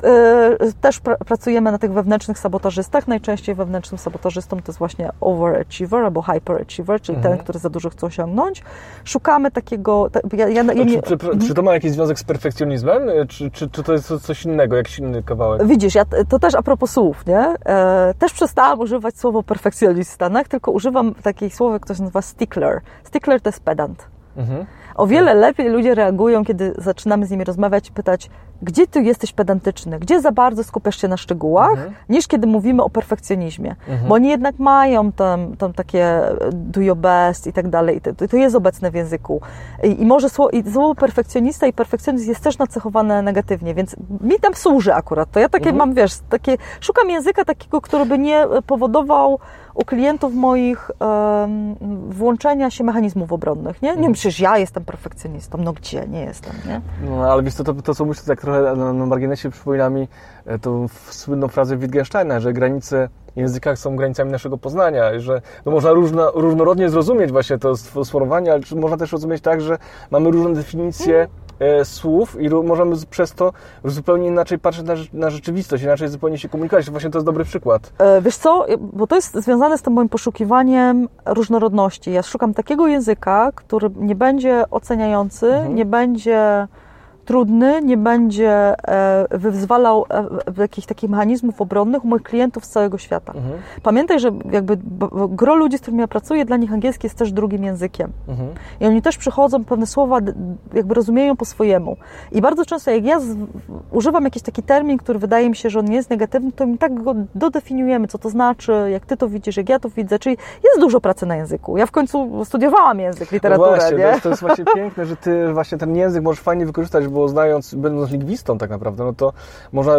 Y, też pr pracujemy na tych wewnętrznych sabotażystach. Najczęściej wewnętrznym sabotażystą to jest właśnie overachiever albo hyperachiever, czyli mhm. ten, który za dużo chce osiągnąć. Szukamy takiego... Ja, ja, ja nie... czy, czy, czy, to ma jakiś związek z perfekcjonizmem? Czy, czy, czy to jest coś innego, jakiś inny kawałek? Widzisz, ja, to też a propos słów, nie? E, też przestałam używać słowa perfekcjonist w Stanach, tylko używam takiej słowa, które się nazywa stickler. Stickler to jest pedant. Mhm. O wiele lepiej ludzie reagują, kiedy zaczynamy z nimi rozmawiać i pytać, gdzie ty jesteś pedantyczny, gdzie za bardzo skupiasz się na szczegółach, mhm. niż kiedy mówimy o perfekcjonizmie. Mhm. Bo oni jednak mają tam, tam takie do your best i tak dalej. I to, to jest obecne w języku. I, i może słowo, i słowo perfekcjonista i perfekcjonizm jest też nacechowane negatywnie, więc mi tam służy akurat. To ja takie mhm. mam, wiesz, takie, szukam języka takiego, który by nie powodował u klientów moich włączenia się mechanizmów obronnych, nie? Nie mhm. przecież ja jestem perfekcjonistą, no gdzie, nie jestem, nie? No, ale wiesz, to, to, to co myślę, tak trochę na, na marginesie przypomina mi e, tą słynną frazę Wittgensteina, że granice językach są granicami naszego poznania, że no można różno, różnorodnie zrozumieć właśnie to sformułowanie, ale można też rozumieć tak, że mamy różne definicje E, słów i możemy przez to zupełnie inaczej patrzeć na, na rzeczywistość, inaczej zupełnie się komunikować. Właśnie to jest dobry przykład. E, wiesz co, bo to jest związane z tym moim poszukiwaniem różnorodności. Ja szukam takiego języka, który nie będzie oceniający, mhm. nie będzie trudny, nie będzie e, wyzwalał e, jakichś takich mechanizmów obronnych u moich klientów z całego świata. Mhm. Pamiętaj, że jakby gro ludzi, z którymi ja pracuję, dla nich angielski jest też drugim językiem. Mhm. I oni też przychodzą, pewne słowa jakby rozumieją po swojemu. I bardzo często, jak ja z, używam jakiś taki termin, który wydaje mi się, że on nie jest negatywny, to mi tak go dodefiniujemy, co to znaczy, jak ty to widzisz, jak ja to widzę. Czyli jest dużo pracy na języku. Ja w końcu studiowałam język, literaturę, no właśnie, nie? To jest właśnie piękne, że ty właśnie ten język możesz fajnie wykorzystać, bo znając, będąc lingwistą tak naprawdę, no to można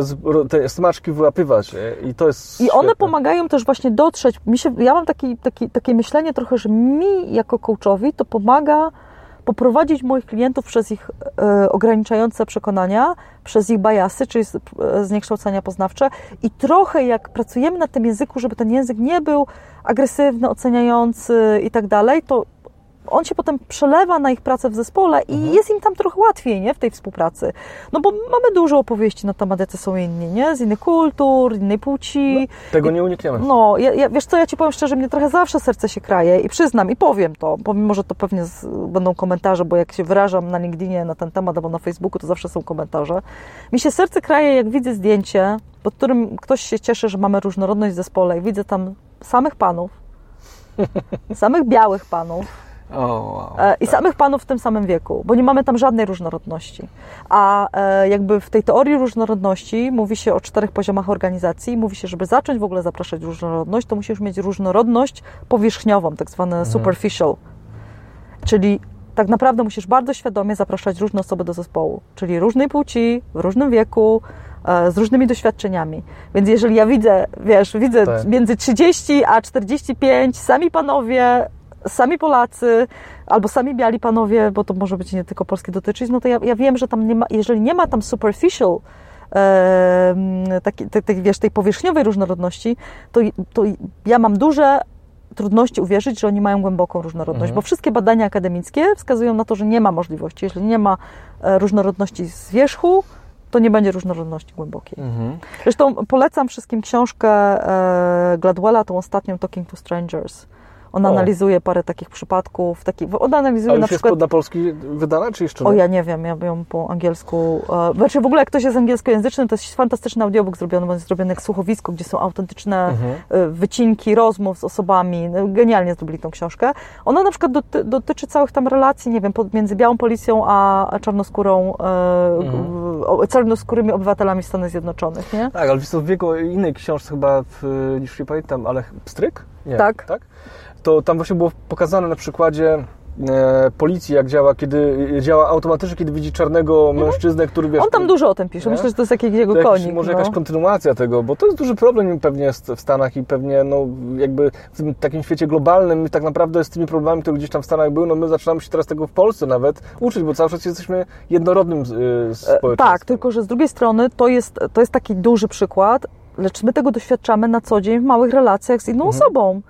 te smaczki wyłapywać i to jest I one pomagają też właśnie dotrzeć. Mi się, ja mam taki, taki, takie myślenie trochę, że mi jako coachowi to pomaga poprowadzić moich klientów przez ich e, ograniczające przekonania, przez ich bajasy, czyli e, zniekształcenia poznawcze i trochę jak pracujemy na tym języku, żeby ten język nie był agresywny, oceniający i tak dalej, to on się potem przelewa na ich pracę w zespole i mhm. jest im tam trochę łatwiej, nie, w tej współpracy. No bo mamy dużo opowieści na temat, jacy są inni, nie, z innych kultur, innej płci. No, tego nie unikniemy. No, ja, ja, wiesz co, ja Ci powiem szczerze, mnie trochę zawsze serce się kraje i przyznam i powiem to, pomimo, że to pewnie z, będą komentarze, bo jak się wyrażam na LinkedInie na ten temat albo na Facebooku, to zawsze są komentarze. Mi się serce kraje, jak widzę zdjęcie, pod którym ktoś się cieszy, że mamy różnorodność w zespole i widzę tam samych panów, samych białych panów, wow, e, I tak. samych panów w tym samym wieku, bo nie mamy tam żadnej różnorodności. A e, jakby w tej teorii różnorodności mówi się o czterech poziomach organizacji. Mówi się, żeby zacząć w ogóle zapraszać różnorodność, to musisz mieć różnorodność powierzchniową, tak zwane mhm. superficial. Czyli tak naprawdę musisz bardzo świadomie zapraszać różne osoby do zespołu, czyli różnej płci, w różnym wieku, e, z różnymi doświadczeniami. Więc jeżeli ja widzę, wiesz, widzę tak. między 30 a 45 sami panowie sami Polacy albo sami biali panowie, bo to może być nie tylko polskie dotyczyć, no to ja, ja wiem, że tam nie ma, jeżeli nie ma tam superficial e, taki, te, te, wiesz, tej powierzchniowej różnorodności, to, to ja mam duże trudności uwierzyć, że oni mają głęboką różnorodność, mhm. bo wszystkie badania akademickie wskazują na to, że nie ma możliwości. Jeżeli nie ma e, różnorodności z wierzchu, to nie będzie różnorodności głębokiej. Mhm. Zresztą polecam wszystkim książkę e, Gladwella, tą ostatnią Talking to Strangers. On o. analizuje parę takich przypadków. Taki, on analizuje A już na przykład... jest na polski wydana, czy jeszcze nie? O, ja nie wiem, ja ją po angielsku... E, znaczy w ogóle jak ktoś jest angielskojęzyczny, to jest fantastyczny audiobook zrobiony, bo jest zrobiony jak słuchowisko, gdzie są autentyczne mhm. E, wycinki rozmów z osobami. No, genialnie zrobili tą książkę. Ona na przykład doty, dotyczy całych tam relacji, nie wiem, między białą policją a czarnoskórą, e, mhm. czarnoskórymi obywatelami Stanów Zjednoczonych, nie? Tak, ale w wieku innej książce chyba, w, niż nie pamiętam, ale Pstryk? Nie, tak. tak? To tam właśnie było pokazane na przykładzie e, policji, jak działa, kiedy działa automatycznie, kiedy widzi czarnego mhm. mężczyznę, który wiesz... On tam dużo o tym pisze, nie? myślę, że to jest jakiś jego konik. Może no. jakaś kontynuacja tego, bo to jest duży problem pewnie jest w Stanach i pewnie no jakby w tym takim świecie globalnym tak naprawdę z tymi problemami, które gdzieś tam w Stanach były, no my zaczynamy się teraz tego w Polsce nawet uczyć, bo cały czas jesteśmy jednorodnym y, społeczeństwem. Tak, tylko że z drugiej strony to jest, to jest taki duży przykład, lecz my tego doświadczamy na co dzień w małych relacjach z inną mhm. osobą.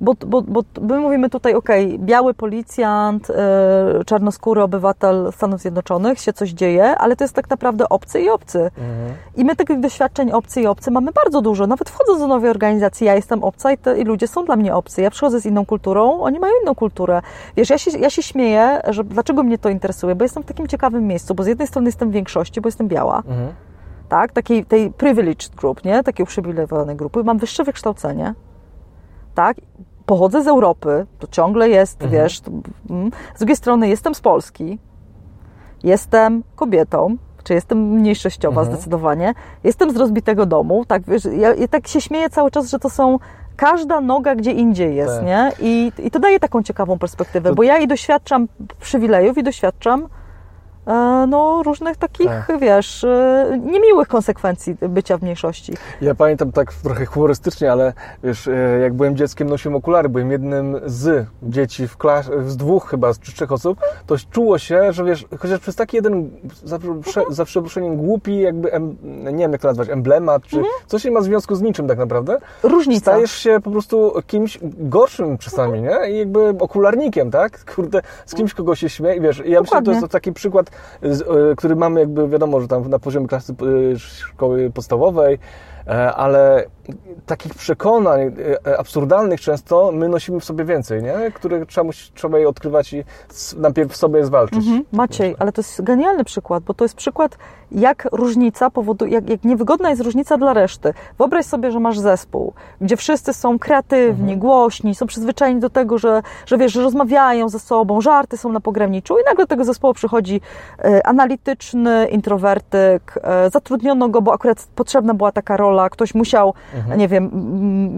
Bo, bo, bo my mówimy tutaj, ok, biały policjant, yy, czarnoskóry obywatel Stanów Zjednoczonych, się coś dzieje, ale to jest tak naprawdę obcy i obcy. Mhm. I my takich doświadczeń obcy i obcy mamy bardzo dużo. Nawet wchodząc do nowej organizacji, ja jestem obca i, te, i ludzie są dla mnie obcy. Ja przychodzę z inną kulturą, oni mają inną kulturę. Wiesz, ja się, ja się śmieję, że dlaczego mnie to interesuje, bo jestem w takim ciekawym miejscu, bo z jednej strony jestem w większości, bo jestem biała, mhm. tak, takiej tej privileged group, nie, takiej uprzywilejowanej grupy, mam wyższe wykształcenie, tak? pochodzę z Europy, to ciągle jest, mhm. wiesz, to, mm. z drugiej strony jestem z Polski, jestem kobietą, czy jestem mniejszościowa mhm. zdecydowanie, jestem z rozbitego domu, tak, wiesz, ja, ja tak się śmieję cały czas, że to są każda noga gdzie indziej jest, tak. nie? I, I to daje taką ciekawą perspektywę, to... bo ja i doświadczam przywilejów i doświadczam no, różnych takich, tak. wiesz, e, niemiłych konsekwencji bycia w mniejszości. Ja pamiętam tak trochę humorystycznie, ale wiesz, e, jak byłem dzieckiem, nosiłem okulary, byłem jednym z dzieci w klasie, z dwóch chyba, czy trzech osób, to czuło się, że wiesz, chociaż przez taki jeden, za, mhm. za przeproszeniem, głupi jakby, em, nie wiem jak to nazwać, emblemat, czy mhm. coś nie ma związku z niczym tak naprawdę. Różnica. Stajesz się po prostu kimś gorszym czasami, mhm. nie? I jakby okularnikiem, tak? Kurde, z kimś, kogo się śmieje, wiesz, ja myślę, że to jest taki przykład E, który mamy jakby wiadomo, że tam na poziomie klasy e, szkoły podstawowej, e, ale takich przekonań absurdalnych często my nosimy w sobie więcej, nie? które trzeba, trzeba je odkrywać i najpierw w sobie zwalczyć. Mhm. Maciej, ale to jest genialny przykład, bo to jest przykład, jak różnica powoduje, jak, jak niewygodna jest różnica dla reszty. Wyobraź sobie, że masz zespół, gdzie wszyscy są kreatywni, mhm. głośni, są przyzwyczajeni do tego, że, że wiesz, że rozmawiają ze sobą, żarty są na pograniczu i nagle do tego zespołu przychodzi e, analityczny introwertyk, e, zatrudniono go, bo akurat potrzebna była taka rola, ktoś musiał, mhm. nie wiem,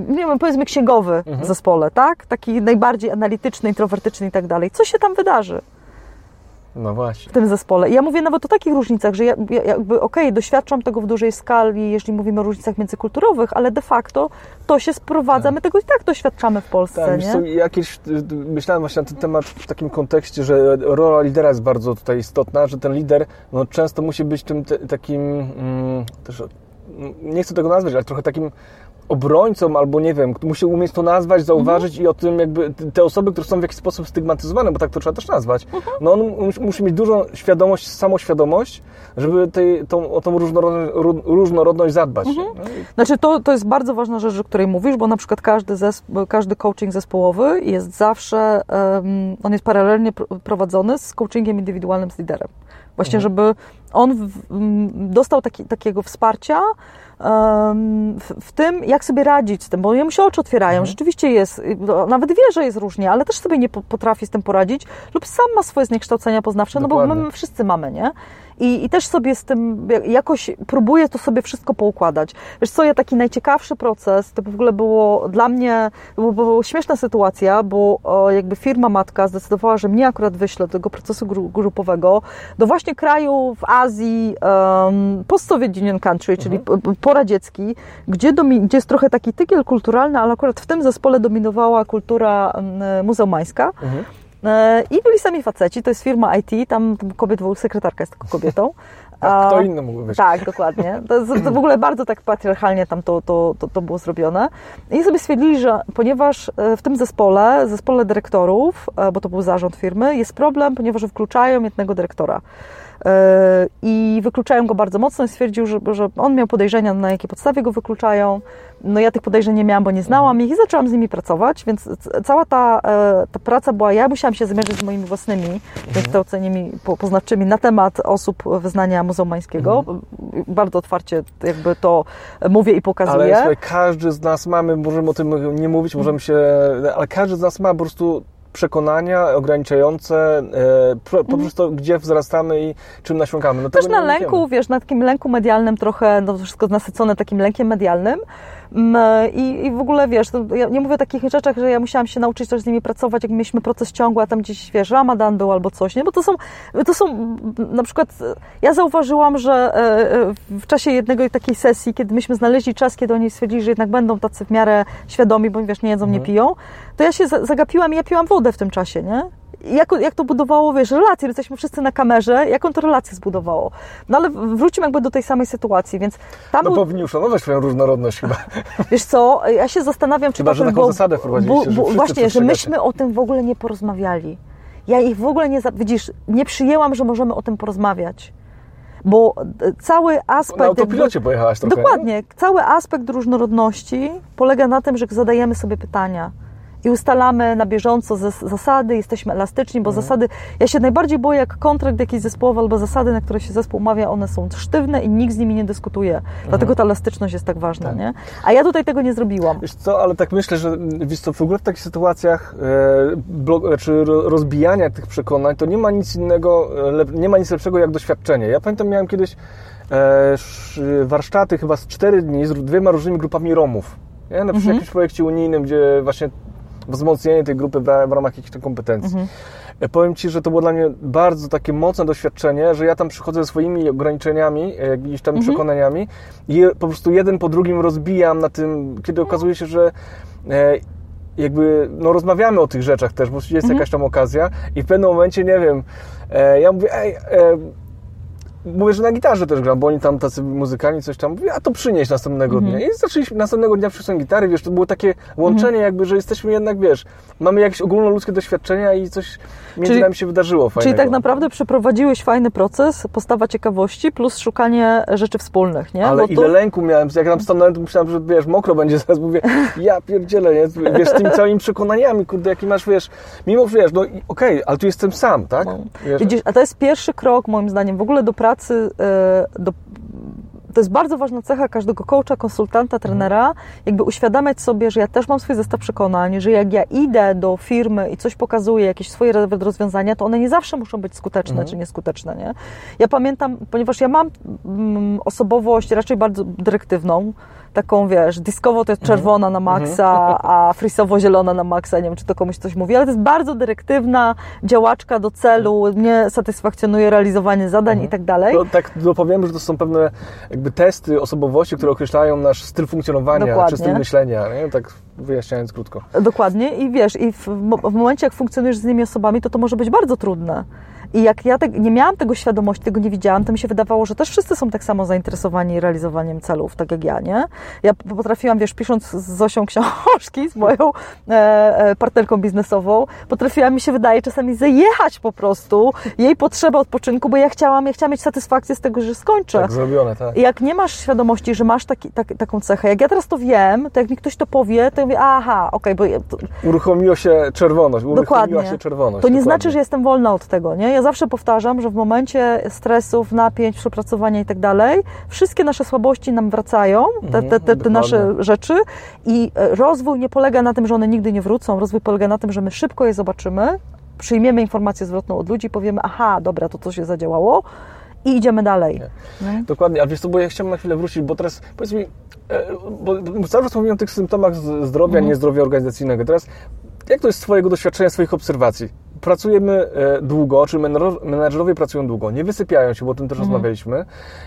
nie wiem, powiedzmy księgowy mhm. w zespole, tak? Taki najbardziej analityczny, introwertyczny i tak dalej. Co się tam wydarzy? No właśnie. w tym zespole. I ja mówię nawet o takich różnicach, że ja, ja jakby okej, okay, doświadczam tego w dużej skali, jeśli mówimy o różnicach międzykulturowych, ale de facto to się sprowadza, tak. my tego i tak doświadczamy w Polsce, tak, nie? Co, jakieś, myślałem właśnie na ten temat w takim kontekście, że rola lidera jest bardzo tutaj istotna, że ten lider no, często musi być tym te, takim mm, też nie chcę tego nazwać, ale trochę takim obrońcą, albo nie wiem, musi umieć to nazwać, zauważyć mhm. i o tym jakby te osoby, które są w jakiś sposób stygmatyzowane, bo tak to trzeba też nazwać, mhm. no on musi mieć dużą świadomość, samoświadomość, żeby tej, tą, o tą różnorodność, różnorodność zadbać. Mhm. No Znaczy to, to jest bardzo ważna rzecz, o której mówisz, bo na przykład każdy, zespo, każdy coaching zespołowy jest zawsze, um, on jest paralelnie prowadzony z coachingiem indywidualnym z liderem. Właśnie, mhm. żeby on w, dostał taki, takiego wsparcia, w, tym, jak sobie radzić z tym, bo jemu się oczy otwierają. Mhm. Rzeczywiście jest, no, nawet wie, że jest różnie, ale też sobie nie potrafi z tym poradzić, lub sam ma swoje zniekształcenia poznawcze, Dokładnie. no bo my wszyscy mamy, nie? I, I też sobie z tym jakoś próbuję to sobie wszystko poukładać. Wiesz co, ja taki najciekawszy proces, to w ogóle było dla mnie, było, było śmieszna sytuacja, bo o, jakby firma matka zdecydowała, że mnie akurat wyśle do tego procesu grupowego do właśnie kraju w Azji, um, post-Soviet Country, czyli mhm. poradziecki, gdzie, domi, gdzie jest trochę taki tygiel kulturalny, ale akurat w tym zespole dominowała kultura um, muzułmańska. Mhm. E, I byli sami faceci, to jest firma IT, tam kobiet, sekretarka jest tylko kobietą. A kto inny mógłby być? Tak, dokładnie. To, to, w ogóle bardzo tak patriarchalnie tam to, to, to, to było zrobione. I sobie stwierdzili, że ponieważ e, w tym zespole, zespole dyrektorów, e, bo to był zarząd firmy, jest problem, ponieważ wykluczają jednego dyrektora. I wykluczają go bardzo mocno i stwierdził, że, że on miał podejrzenia, na jakiej podstawie go wykluczają. No ja tych podejrzeń nie miałam, bo nie znałam mhm. ich i zaczęłam z nimi pracować, więc cała ta, e, ta praca była, ja musiałam się zmierzyć z moimi własnymi mhm. wykształceniami poznawczymi na temat osób wyznania muzułmańskiego. Mhm. Bardzo otwarcie jakby to mówię i pokazuję. Ale słuchaj, każdy z nas mamy, możemy o tym nie mówić, możemy się, ale każdy z nas ma po prostu przekonania ograniczające e, poprzez mhm. to, gdzie wzrastamy i czym nasiąkamy. No Też na lęku, wiesz, na takim lęku medialnym trochę, no wszystko nasycone takim lękiem medialnym, I, I w ogóle wiesz, ja nie mówię o takich rzeczach, że ja musiałam się nauczyć też z nimi pracować, jak mieliśmy proces ciągły, a tam gdzieś wiesz, ramadan był albo coś, nie? Bo to są, to są na przykład, ja zauważyłam, że e, e, w czasie jednego takiej sesji, kiedy myśmy znaleźli czas, kiedy oni stwierdzili, że jednak będą tacy w miarę świadomi, bo wiesz, nie jedzą, nie mhm. piją, to ja się zagapiłam i ja piłam wodę w tym czasie, nie? Jak, jak to budowało, wiesz, relacje, jesteśmy wszyscy na kamerze, jaką to relację zbudowało. No ale wróćmy jakby do tej samej sytuacji, więc tam... No powinni uszanować swoją różnorodność chyba. Wiesz co, ja się zastanawiam, czy... Chyba, że taką bo, zasadę wprowadziliście, że Właśnie, że myśmy o tym w ogóle nie porozmawiali. Ja ich w ogóle nie... Widzisz, nie przyjęłam, że możemy o tym porozmawiać bo e, cały aspekt... Na autopilocie pojechałaś trochę. Dokładnie. Nie? Cały aspekt różnorodności polega na tym, że zadajemy sobie pytania i ustalamy na bieżąco zasady, jesteśmy elastyczni, bo mhm. zasady, ja się najbardziej boję, jak kontrakt jakiś zespołowy albo zasady, na które się zespół umawia, one są sztywne i nikt z nimi nie dyskutuje. Mhm. Dlatego ta elastyczność jest tak ważna, tak. nie? A ja tutaj tego nie zrobiłam. Wiesz co, ale tak myślę, że wiesz co, w ogóle w takich sytuacjach e, czy rozbijania tych przekonań, to nie ma nic innego, nie ma nic lepszego jak doświadczenie. Ja pamiętam, miałem kiedyś e, warsztaty chyba z cztery dni z dwiema różnymi grupami Romów. Nie? Na przykład mhm. jakimś projekcie unijnym, gdzie właśnie wzmocnienie tej grupy w, w ramach jakichś tam kompetencji. Mhm. Ja powiem Ci, że to było dla mnie bardzo takie mocne doświadczenie, że ja tam przychodzę ze swoimi ograniczeniami, e, jakimiś tam mhm. przekonaniami i po prostu jeden po drugim rozbijam na tym, kiedy okazuje się, że e, jakby, no rozmawiamy o tych rzeczach też, bo jest mhm. jakaś tam okazja i w pewnym momencie, nie wiem, e, ja mówię, ej, mówię, że na gitarze też gram, bo oni tam tacy muzykani coś tam mówią, a to przynieść następnego mm -hmm. dnia. I zaczęliśmy następnego dnia przyniosłem gitary, wiesz, to było takie łączenie mm -hmm. jakby, że jesteśmy jednak, wiesz, mamy jakieś ogólnoludzkie doświadczenia i coś między czyli, nami się wydarzyło fajnego. Czyli tak naprawdę przeprowadziłeś fajny proces, postawa ciekawości plus szukanie rzeczy wspólnych, nie? Ale bo ile to... lęku miałem, jak tam stanąłem, to myślałem, że wiesz, mokro będzie zaraz, mówię, ja pierdzielę, nie? Wiesz, z tymi całymi przekonaniami, kurde, jaki masz, wiesz, mimo, że wiesz, no okej, okay, ale tu jestem sam, tak? No. Widzisz, a to jest pierwszy krok, moim zdaniem, w ogóle do pracy e, do, to jest bardzo ważna cecha każdego coacha, konsultanta, trenera, jakby uświadamiać sobie, że ja też mam swój zestaw przekonań, że jak ja idę do firmy i coś pokazuję, jakieś swoje rozwiązania, to one nie zawsze muszą być skuteczne mhm. czy nieskuteczne, nie? Ja pamiętam, ponieważ ja mam mm, osobowość raczej bardzo dyrektywną, taką, wiesz, diskowo to jest mhm. czerwona na maksa, mhm. a frisowo-zielona na maksa, nie wiem, czy to komuś coś mówi, ale to jest bardzo dyrektywna działaczka do celu, nie satysfakcjonuje realizowanie zadań mhm. i tak dalej. Tak dopowiem, że to są pewne jakby testy osobowości, które określają nasz styl funkcjonowania, Dokładnie. czy styl myślenia, nie? tak wyjaśniając krótko. Dokładnie i wiesz, i w, w momencie, jak funkcjonujesz z innymi osobami, to to może być bardzo trudne. I jak ja te, nie miałam tego świadomości, tego nie widziałam, to mi się wydawało, że też wszyscy są tak samo zainteresowani realizowaniem celów, tak jak ja, nie? Ja potrafiłam, wiesz, pisząc z Zosią książki, z moją e, e, partnerką biznesową, potrafiłam, mi się wydaje, czasami zajechać po prostu jej potrzebę odpoczynku, bo ja chciałam, ja chciałam mieć satysfakcję z tego, że skończę. Tak zrobione, tak. I jak nie masz świadomości, że masz taki, tak, taką cechę, jak ja teraz to wiem, to jak mi ktoś to powie, to ja mówię, aha, okej, okay, bo... Uruchomiło się czerwoność, uruchomiła dokładnie. się czerwoność. To nie dokładnie. znaczy, że jestem wolna od tego, nie? Ja zawsze powtarzam, że w momencie stresów, napięć, przepracowania i tak dalej, wszystkie nasze słabości nam wracają, te, te, te, te nasze rzeczy i e, rozwój nie polega na tym, że one nigdy nie wrócą. Rozwój polega na tym, że my szybko je zobaczymy, przyjmiemy informację zwrotną od ludzi, powiemy, aha, dobra, to co się zadziałało, i idziemy dalej. Dokładnie, a wiesz co, bo ja chciałem na chwilę wrócić, bo teraz powiedz mi, e, bo cały czas mówiłem o tych symptomach zdrowia, mhm. niezdrowia organizacyjnego. Teraz jak to jest z Twojego doświadczenia, swoich obserwacji? Pracujemy e, długo, czy menedżerowie pracują długo, nie wysypiają się, bo o tym też mhm. rozmawialiśmy,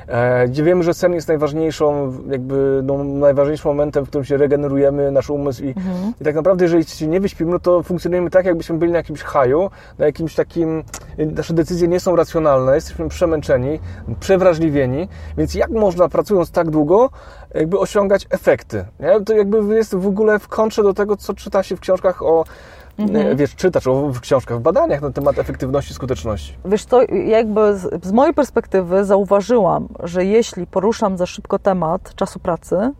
e, gdzie wiemy, że sen jest najważniejszą, jakby no, najważniejszym momentem, w którym się regenerujemy, nasz umysł i, mhm. i tak naprawdę, jeżeli się nie wyśpimy, no to funkcjonujemy tak, jakbyśmy byli na jakimś haju, na jakimś takim, nasze decyzje nie są racjonalne, jesteśmy przemęczeni, przewrażliwieni, więc jak można pracując tak długo, jakby osiągać efekty, nie? To jakby jest w ogóle w kontrze do tego, co czyta się w książkach o mhm. wiesz, czytasz w książkach, w badaniach na temat efektywności, skuteczności. Wiesz to jakby z, z mojej perspektywy zauważyłam, że jeśli poruszam za szybko temat czasu pracy,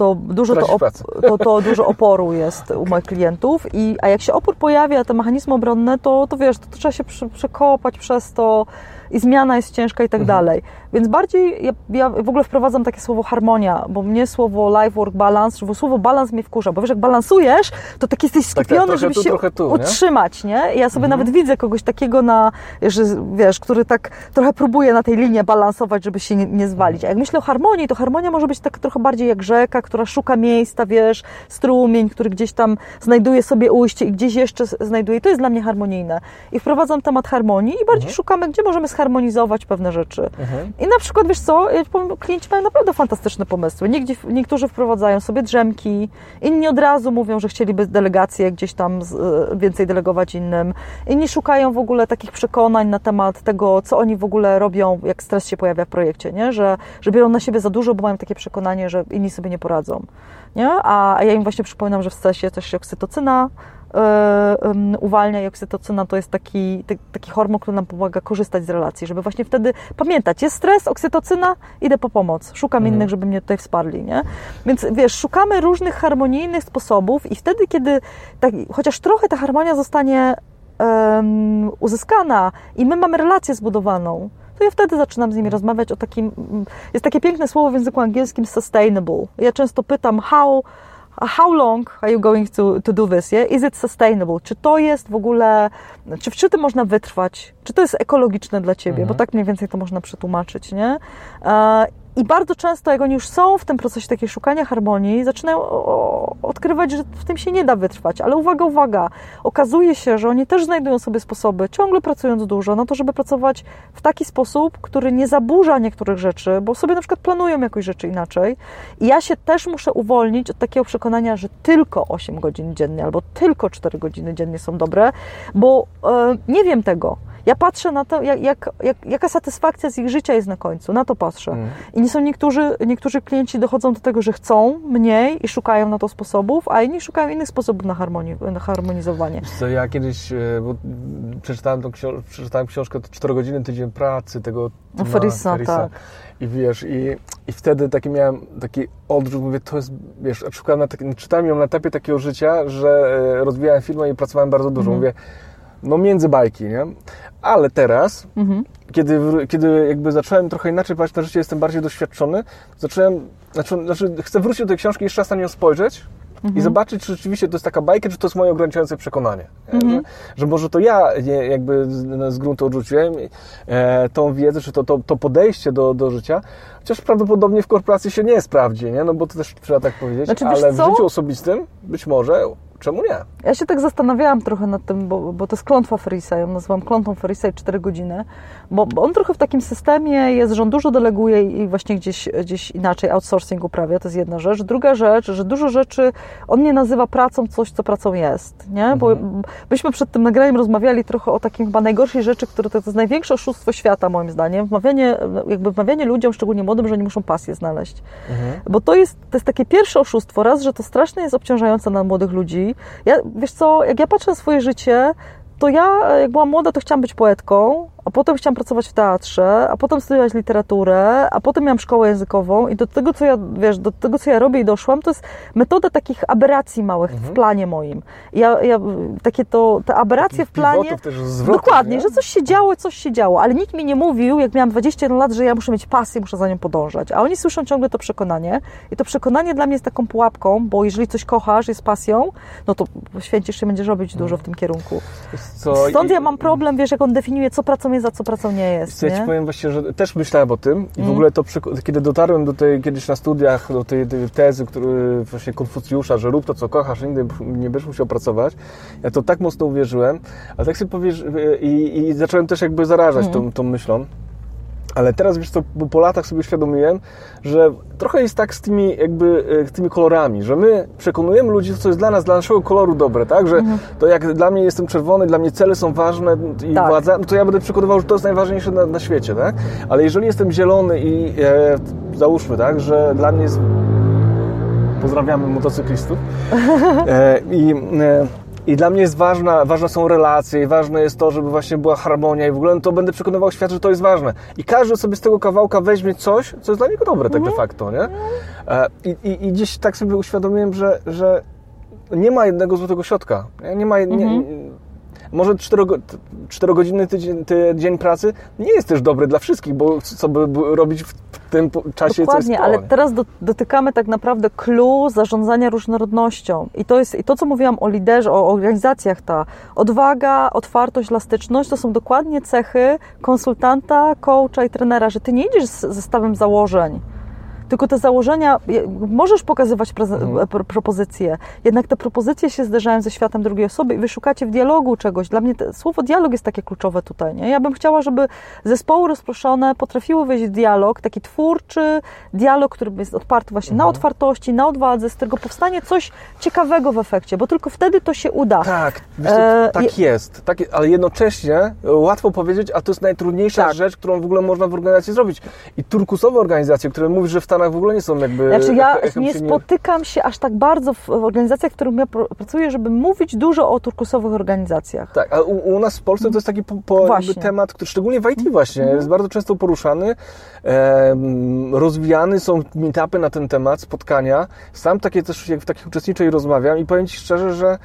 to dużo, to, to, to, dużo oporu jest u moich klientów, i, a jak się opór pojawia, te mechanizmy obronne, to, to wiesz, to, trzeba się przekopać przez to, i zmiana jest ciężka i tak mhm. dalej. Więc bardziej ja, ja, w ogóle wprowadzam takie słowo harmonia, bo mnie słowo life work balance, bo słowo balans mnie wkurza, bo wiesz, jak balansujesz, to tak jesteś tak, tak, skupiony, tak, żeby tu, się tu, utrzymać, nie? I ja sobie mhm. nawet widzę kogoś takiego na, że, wiesz, który tak trochę próbuje na tej linii balansować, żeby się nie, nie zwalić. A jak myślę o harmonii, to harmonia może być tak trochę bardziej jak rzeka, która szuka miejsca, wiesz, strumień, który gdzieś tam znajduje sobie ujście i gdzieś jeszcze znajduje. To jest dla mnie harmonijne. I wprowadzam temat harmonii i bardziej mhm. szukamy, gdzie możemy zharmonizować pewne rzeczy. Mhm. I na przykład, wiesz co, klienci mają naprawdę fantastyczne pomysły. niektórzy wprowadzają sobie drzemki, inni od razu mówią, że chcieliby delegację gdzieś tam e, więcej delegować innym. Inni szukają w ogóle takich przekonań na temat tego, co oni w ogóle robią, jak stres się pojawia w projekcie, nie? Że, że biorą na siebie za dużo, bo mają takie przekonanie, że inni sobie nie poradzą. Nie? A ja im właśnie przypominam, że w stresie też się oksytocyna uwalnia i oksytocyna to jest taki, taki hormon, który nam pomaga korzystać z relacji, żeby właśnie wtedy pamiętać, jest stres, oksytocyna, idę po pomoc, szukam mhm. innych, żeby mnie tutaj wsparli, nie? Więc wiesz, szukamy różnych harmonijnych sposobów i wtedy, kiedy tak, chociaż trochę ta harmonia zostanie um, uzyskana i my mamy relację zbudowaną, to ja wtedy zaczynam z nimi rozmawiać o takim, jest takie piękne słowo w języku angielskim sustainable. Ja często pytam, how, how long are you going to, to do this? Yeah? Is it sustainable? Czy to jest w ogóle, czy w tym można wytrwać? Czy to jest ekologiczne dla ciebie? Mhm. Bo tak mniej więcej to można przetłumaczyć, nie? I bardzo często, jak oni już są w tym procesie takiego szukania harmonii, zaczynają odkrywać, że w tym się nie da wytrwać. Ale uwaga, uwaga, okazuje się, że oni też znajdują sobie sposoby, ciągle pracując dużo, na to, żeby pracować w taki sposób, który nie zaburza niektórych rzeczy, bo sobie na przykład planują jakoś rzeczy inaczej. I ja się też muszę uwolnić od takiego przekonania, że tylko 8 godzin dziennie albo tylko 4 godziny dziennie są dobre, bo e, nie wiem tego. Ja patrzę na to, jak, jak, jaka satysfakcja z ich życia jest na końcu, na to patrzę. Mm. I nie są niektórzy, niektórzy klienci dochodzą do tego, że chcą mniej i szukają na to sposobów, a inni szukają innych sposobów na, harmonii, na harmonizowanie. Co ja kiedyś e, bo przeczytałem, tą książ przeczytałem książkę 4 godziny tydzień pracy tego Ferisa, tak. I wiesz, i, i wtedy taki miałem taki odrzut, mówię, to jest, wiesz, na, czytałem ją na etapie takiego życia, że e, rozwijałem firmę i pracowałem bardzo dużo. Mm. Mówię, no między bajki, nie? Ale teraz, mhm. kiedy, kiedy jakby zacząłem trochę inaczej patrzeć na życie, jestem bardziej doświadczony, zacząłem, znaczy, znaczy chcę wrócić do tej książki i jeszcze raz na nią spojrzeć mhm. i zobaczyć, czy rzeczywiście to jest taka bajka, czy to jest moje ograniczające przekonanie. Mhm. Że, że, może to ja jakby z, z gruntu odrzuciłem e, tą wiedzę, czy to, to, to podejście do, do życia, chociaż prawdopodobnie w korporacji się nie sprawdzi, nie? No bo to też trzeba tak powiedzieć, znaczy, ale w życiu osobistym być może czemu nie? Ja się tak zastanawiałam trochę nad tym, bo, bo to jest klątwa Ferisa, ją nazywam klątwą Ferisa i 4 godziny, bo, bo, on trochę w takim systemie jest, że on dużo deleguje i właśnie gdzieś, gdzieś inaczej outsourcing uprawia, to jest jedna rzecz. Druga rzecz, że dużo rzeczy on nie nazywa pracą coś, co pracą jest, nie? Bo mhm. byśmy przed tym nagraniem rozmawiali trochę o takim chyba najgorszej rzeczy, które to jest największe oszustwo świata moim zdaniem, wmawianie, jakby wmawianie ludziom, szczególnie młodym, że oni muszą pasję znaleźć. Mhm. Bo to jest, to jest takie pierwsze oszustwo, raz, że to strasznie jest obciążające na młodych ludzi, ja, wiesz co, jak ja patrzę na swoje życie, to ja, jak byłam młoda, to chciałam być poetką, a potem chciałam pracować w teatrze, a potem studiować literaturę, a potem miałam szkołę językową i do tego, co ja, wiesz, do tego, co ja robię i doszłam, to jest metoda takich aberracji małych mhm. w planie moim. Ja, ja, takie to, te aberracje w planie... dokładnie, nie? że coś się działo, coś się działo, ale nikt mi nie mówił, jak miałam 21 lat, że ja muszę mieć pasję, muszę za nią podążać, a oni słyszą ciągle to przekonanie i to przekonanie dla mnie jest taką pułapką, bo jeżeli coś kochasz, jest pasją, no to święcisz się, będziesz robić dużo w tym kierunku. Co? Stąd ja mam problem, wiesz, jak on definiuje, co pracą jest, a co pracą nie jest. Ja Ci powiem właśnie, że też myślałem o tym i w mm. ogóle to, kiedy dotarłem do tej, kiedyś na studiach, do tej, tej tezy, który właśnie Konfucjusza, że rób to, co kochasz, nigdy nie będziesz musiał pracować, ja to tak mocno uwierzyłem, ale tak sobie powiesz i, i zacząłem też jakby zarażać mm. tą, tą myślą. Ale teraz, wiesz co, po latach sobie uświadomiłem, że trochę jest tak z tymi jakby e, z tymi kolorami, że my przekonujemy ludzi, co jest dla nas, dla naszego koloru dobre, tak? Że mhm. to jak dla mnie jestem czerwony, dla mnie cele są ważne i tak. władza, no to ja będę przekonywał, że to jest najważniejsze na, na świecie, tak? Ale jeżeli jestem zielony i e, załóżmy, tak, że dla mnie jest... Pozdrawiamy motocyklistów. E, I... E, i dla mnie jest ważna, ważne są relacje i ważne jest to, żeby właśnie była harmonia i w ogóle no to będę przekonywał świat, że to jest ważne. I każdy sobie z tego kawałka weźmie coś, co jest dla niego dobre tak de mhm. facto, nie? E, I, i, i gdzieś tak sobie uświadomiłem, że, że nie ma jednego złotego środka. Nie ma... Nie, mhm. Może 4, godziny tydzień, tydzień pracy nie jest też dobry dla wszystkich, bo co by robić w tym czasie Dokładnie, coś ale teraz do, dotykamy tak naprawdę clue zarządzania różnorodnością. I to jest i to, co mówiłam o liderze, o organizacjach, ta odwaga, otwartość, elastyczność, to są dokładnie cechy konsultanta, coacha i trenera, że ty nie idziesz z zestawem założeń, tylko te założenia, możesz pokazywać mhm. E, propozycje, jednak te propozycje się zderzają ze światem drugiej osoby i wy szukacie w dialogu czegoś. Dla mnie te, słowo dialog jest takie kluczowe tutaj. Nie? Ja bym chciała, żeby zespoły rozproszone potrafiły wejść w dialog, taki twórczy dialog, który jest oparty właśnie mhm. na otwartości, na odwadze, z którego powstanie coś ciekawego w efekcie, bo tylko wtedy to się uda. Tak, e, tak jest, tak, ale jednocześnie łatwo powiedzieć, a to jest najtrudniejsza tak. rzecz, którą w ogóle można w organizacji zrobić. I turkusowe organizacje, które mówisz, że w Stanach Stanach w ogóle nie są jakby... Znaczy ja nie spotykam się aż tak bardzo w, organizacjach, w których ja pracuję, żeby mówić dużo o turkusowych organizacjach. Tak, a u, u nas w Polsce to jest taki po, po temat, który szczególnie w IT właśnie mm. jest bardzo często poruszany, e, rozwijany, są meetupy na ten temat, spotkania. Sam takie też jak w takich uczestniczę i rozmawiam i powiem Ci szczerze, że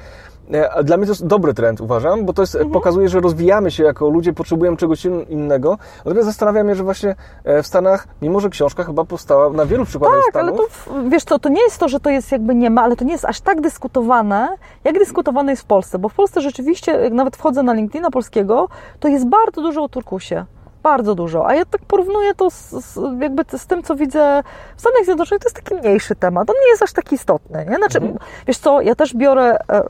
dla mnie to jest dobry trend, uważam, bo to jest, mhm. pokazuje, że rozwijamy się jako ludzie, potrzebujemy czegoś innego. Natomiast zastanawiam się, że właśnie e, w Stanach, mimo że książka chyba powstała na wielu przykładach tak, Stanów. ale to, wiesz co, to nie jest to, że to jest jakby nie ma, ale to nie jest aż tak dyskutowane, jak dyskutowane jest w Polsce, bo w Polsce rzeczywiście, jak nawet wchodzę na LinkedIna polskiego, to jest bardzo dużo o turkusie bardzo dużo. A ja tak porównuję to z, z, jakby z tym, co widzę w Stanach Zjednoczonych, to jest taki mniejszy temat. On nie jest aż tak istotny. Nie? Znaczy, mhm. wiesz co, ja też biorę e,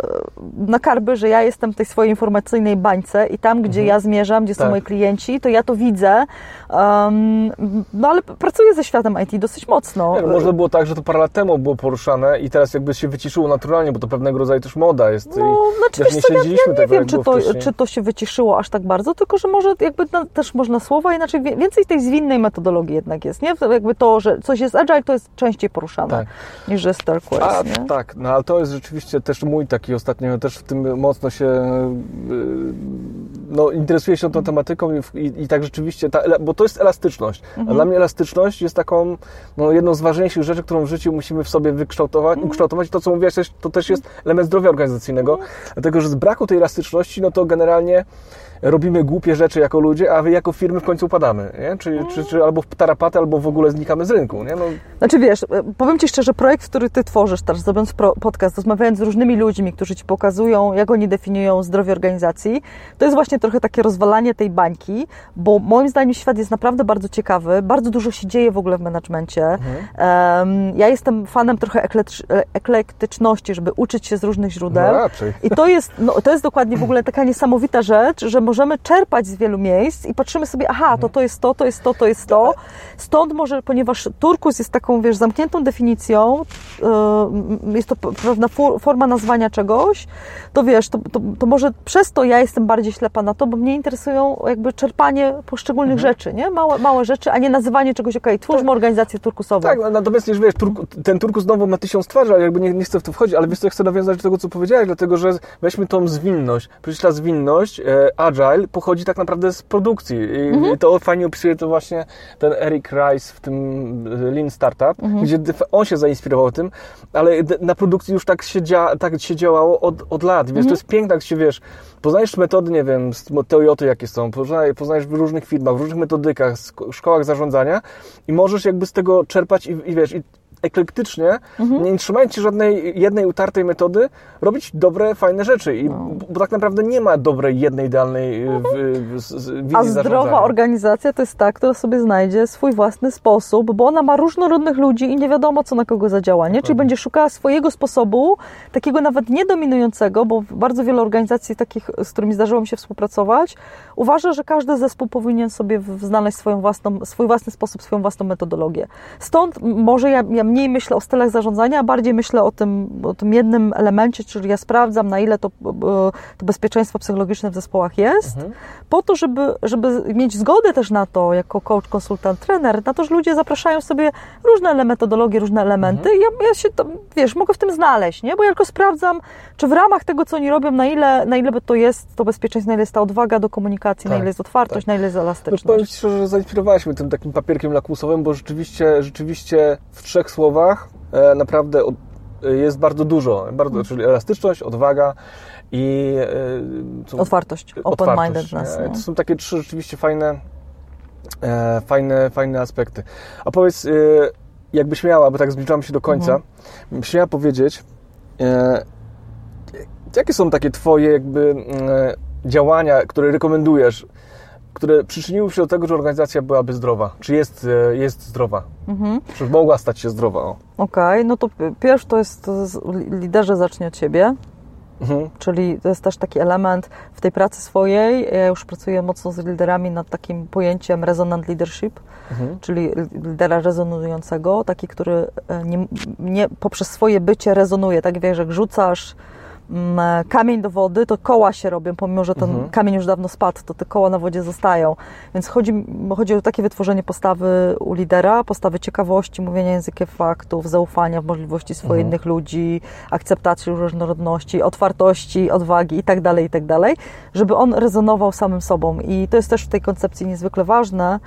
na karby, że ja jestem w tej swojej informacyjnej bańce i tam, gdzie mhm. ja zmierzam, gdzie tak. są moi klienci, to ja to widzę. Um, no ale pracuję ze światem IT dosyć mocno. Nie, no, można było tak, że to parę lat temu było poruszane i teraz jakby się wyciszyło naturalnie, bo to pewnego rodzaju też moda jest. No, znaczy, wiesz co, ja, ja nie wiem, czy to, czy to się wyciszyło aż tak bardzo, tylko że może jakby no, też można słowa, inaczej więcej tej zwinnej metodologii jednak jest, nie? Jakby to, że coś jest agile, to jest częściej poruszane tak. niż że Starquest, A, nie? Tak, no ale to jest rzeczywiście też mój taki ostatnio, też w tym mocno się y, no, interesuję się tą tematyką i, i, i tak rzeczywiście, ta, bo to jest elastyczność. Mhm. A dla mnie elastyczność jest taką no, jedną z ważniejszych rzeczy, którą w życiu musimy w sobie wykształtować. Mhm. ukształtować. I to, co mówiłaś, to też jest element zdrowia organizacyjnego, mhm. dlatego że z braku tej elastyczności, no to generalnie robimy głupie rzeczy jako ludzie, a wy jako firmy w końcu upadamy, nie? Czy, czy, czy albo w tarapaty, albo w ogóle znikamy z rynku, nie? No. Znaczy wiesz, e, powiem Ci szczerze, projekt, który Ty tworzysz teraz, zrobiąc podcast, rozmawiając z różnymi ludźmi, którzy Ci pokazują, jak oni definiują zdrowie organizacji, to jest właśnie trochę takie rozwalanie tej bańki, bo moim zdaniem świat jest naprawdę bardzo ciekawy, bardzo dużo się dzieje w ogóle w menadżmencie. Mhm. Um, ja jestem fanem trochę e, eklektyczności, żeby uczyć się z różnych źródeł. No I to jest, no, to jest dokładnie w ogóle taka niesamowita rzecz, że możemy czerpać z wielu miejsc i patrzymy sobie, aha, to to jest to, to jest to, to jest to. Stąd może, ponieważ turkus jest taką, wiesz, zamkniętą definicją, yy, jest to pewna forma nazwania czegoś, to wiesz, to, to, to, może przez to ja jestem bardziej ślepa na to, bo mnie interesują jakby czerpanie poszczególnych mhm. rzeczy, nie? Małe, małe rzeczy, a nie nazywanie czegoś, okej, okay, twórzmy tak. organizację turkusową. Tak, natomiast już wiesz, turku, ten turkus znowu ma tysiąc twarzy, ale jakby nie, nie chcę w to wchodzić, ale wiesz co, chcę nawiązać do tego, co powiedziałeś, dlatego, że weźmy tą zwinność. Przecież ta zwinność, e, agile, pochodzi tak naprawdę z produkcji i mhm. to fajnie opisuje to właśnie ten Eric Rice w tym e, Lean Startup, mhm. gdzie on się zainspirował tym, ale na produkcji już tak się, dzia, tak się działało od, od lat, wiesz, mhm. to jest piękne, jak się, wiesz, poznajesz metody, nie wiem, z Toyoty jakie są, poznajesz w różnych firmach, w różnych metodykach, szkołach zarządzania i możesz jakby z tego czerpać i, i wiesz, i eklektycznie, mhm. nie trzymając się żadnej jednej utartej metody, robić dobre, fajne rzeczy. I, no. Bo tak naprawdę nie ma dobrej, jednej, idealnej mhm. w, w, w, A zdrowa organizacja to jest ta, która sobie znajdzie swój własny sposób, bo ona ma różnorodnych ludzi i nie wiadomo, co na kogo zadziała. Nie? Czyli będzie szukała swojego sposobu, takiego nawet niedominującego, bo bardzo wiele organizacji takich, z którymi zdarzyło mi się współpracować, uważa, że każdy zespół powinien sobie znaleźć swoją własną, swój własny sposób, swoją własną metodologię. Stąd może ja, ja mniej myślę o stylach zarządzania, a bardziej myślę o tym, o tym jednym elemencie, czyli ja sprawdzam, na ile to, e, to bezpieczeństwo psychologiczne w zespołach jest, mhm. po to, żeby, żeby mieć zgodę też na to, jako coach, konsultant, trener, na to, że ludzie zapraszają sobie różne metodologie, różne elementy mhm. ja, ja się tam, wiesz, mogę w tym znaleźć, nie? Bo ja tylko sprawdzam, czy w ramach tego, co oni robią, na ile, na ile to jest to bezpieczeństwo, na ile jest ta odwaga do komunikacji, tak, na ile jest otwartość, tak. na ile jest elastyczność. No, powiem Ci szczerze, że zainspirowałeś mnie tym takim papierkiem lakmusowym, bo rzeczywiście, rzeczywiście w trzech słowach e, naprawdę jest bardzo dużo, bardzo, czyli elastyczność, odwaga i e, otwartość, open-mindedness. To są takie trzy rzeczywiście fajne, e, fajne, fajne aspekty. A powiedz, jakbyś miała, bo tak zbliżamy się do końca, mhm. byś miała powiedzieć, jakie są takie Twoje jakby działania, które rekomendujesz które przyczyniły się do tego, że organizacja byłaby zdrowa? Czy jest, e, jest zdrowa? Mhm. Czy mogła stać się zdrowa? Okej, okay, no to pierwszy to jest liderze zacznie od siebie. Mhm. Czyli to jest też taki element w tej pracy swojej. Ja już pracuję mocno z liderami nad takim pojęciem resonant leadership, mhm. czyli lidera rezonującego, taki, który e, nie, nie, poprzez swoje bycie rezonuje. Tak wiesz, jak rzucasz kamień do wody, to koła się robią, pomimo że ten Mhm. kamień już dawno spadł, to te koła na wodzie zostają. Więc chodzi, chodzi o takie wytworzenie postawy u lidera, postawy ciekawości, mówienia językiem faktów, zaufania w możliwości swoich Mhm. innych ludzi, akceptacji różnorodności, otwartości, odwagi itd., itd., żeby on rezonował samym sobą. I to jest też w tej koncepcji niezwykle ważne,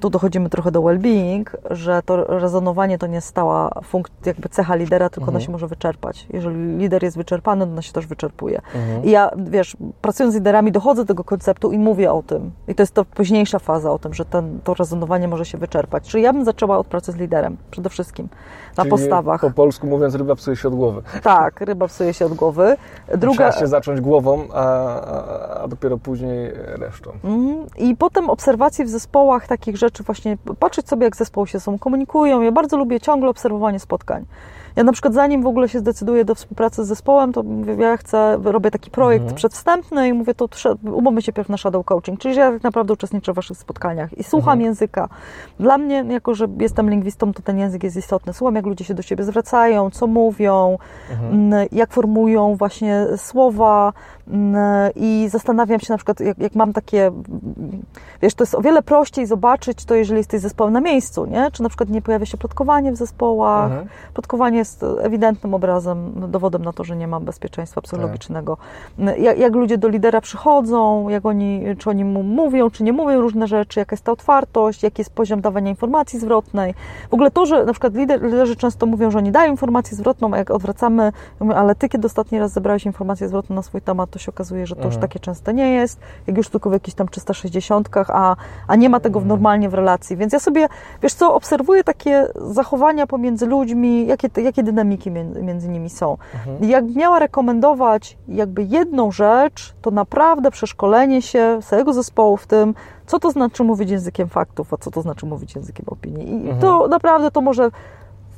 tu dochodzimy trochę do well-being, że to rezonowanie to nie stała funk- jakby cecha lidera, tylko ona się może wyczerpać. Jeżeli lider jest wyczerpany, to ona się też wyczerpuje. I ja, wiesz, pracując z liderami dochodzę do tego konceptu i mówię o tym. I to jest to późniejsza faza o tym, że ten, to rezonowanie może się wyczerpać. Czyli ja bym zaczęła od pracy z liderem, przede wszystkim, na Czyli postawach. Po polsku mówiąc, ryba psuje się od głowy. Tak, ryba psuje się od głowy. Druga, Trzeba się zacząć głową, a, a, dopiero później resztą. Mhm. I potem obserwacje w zespołach takich rzeczy, właśnie patrzeć sobie, jak zespoły się ze sobą komunikują. Ja bardzo lubię ciągle obserwowanie spotkań. Ja na przykład zanim w ogóle się zdecyduję do współpracy z zespołem, to mówię, ja chcę, robię taki projekt Mhm. przedwstępny i mówię, to umówmy się pierw na shadow coaching, czyli że ja tak naprawdę uczestniczę w waszych spotkaniach i słucham Mhm. języka. Dla mnie, jako że jestem lingwistą, to ten język jest istotny. Słucham, jak ludzie się do siebie zwracają, co mówią, Mhm. jak formułują właśnie słowa i zastanawiam się na przykład, jak, jak mam takie, wiesz, to jest o wiele prościej zobaczyć to, jeżeli jesteś zespołem na miejscu, nie? Czy na przykład nie pojawia się plotkowanie w zespołach. Mhm. Plotkowanie jest ewidentnym obrazem, dowodem na to, że nie ma bezpieczeństwa psychologicznego. Jak, jak ludzie do lidera przychodzą, jak oni, czy oni mu mówią, czy nie mówią różne rzeczy, jaka jest ta otwartość, jaki jest poziom dawania informacji zwrotnej. W ogóle to, że na przykład lider, liderzy często mówią, że oni dają informację zwrotną, a jak odwracamy, ja mówię, ale ty kiedy ostatni raz zebrałeś informację zwrotną na swój temat, to się okazuje, że to już Mhm. takie częste nie jest, jak już tylko w jakichś tam 360, a, a nie ma tego w normalnie w relacji. Więc ja sobie, wiesz co, obserwuję takie zachowania pomiędzy ludźmi, jakie, jakie dynamiki między, nimi są. I jak miała rekomendować jakby jedną rzecz, to naprawdę przeszkolenie się całego zespołu w tym, co to znaczy mówić językiem faktów, a co to znaczy mówić językiem opinii. I Mhm. to naprawdę to może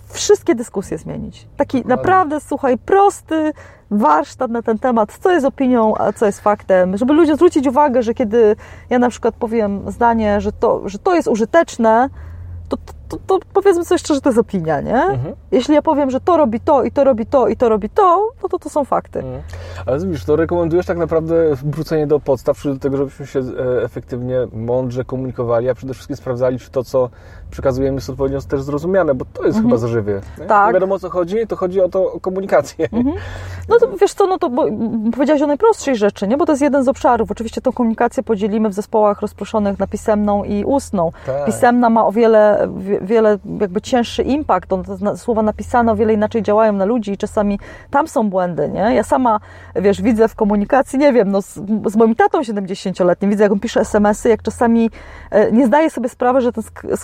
wszystkie dyskusje zmienić. Taki naprawdę, słuchaj, prosty warsztat na ten temat, co jest opinią, a co jest faktem, żeby ludzie zwrócić uwagę, że kiedy ja na przykład powiem zdanie, że to, że to jest użyteczne, to, to, to powiedzmy sobie szczerze, że to jest opinia, nie? Mhm. Jeśli ja powiem, że to robi to i to robi to i to robi to, no to to są fakty. Mhm. Ale widzisz, to rekomendujesz tak naprawdę wrócenie do podstaw, czyli do tego, żebyśmy się e, efektywnie, mądrze komunikowali, a przede wszystkim sprawdzali, czy to, co przekazujemy, jest odpowiednio też zrozumiane, bo to jest chyba zażywie. nie? Tak. Nie wiadomo o co chodzi, to chodzi o to o komunikację. No to wiesz co, no to bo, powiedziałaś o najprostszej rzeczy, nie? Bo to jest jeden z obszarów. Oczywiście tą komunikację podzielimy w zespołach rozproszonych na pisemną i ustną. Tak. Pisemna ma o wiele, wie- wiele jakby cięższy impact. On, słowa napisane o wiele inaczej działają na ludzi i czasami tam są błędy, nie? Ja sama, wiesz, widzę w komunikacji, nie wiem, no z, z moim tatą 70-letnim, widzę jak on pisze SMS-y, jak czasami e, nie zdaje sobie sprawy, że ta sk-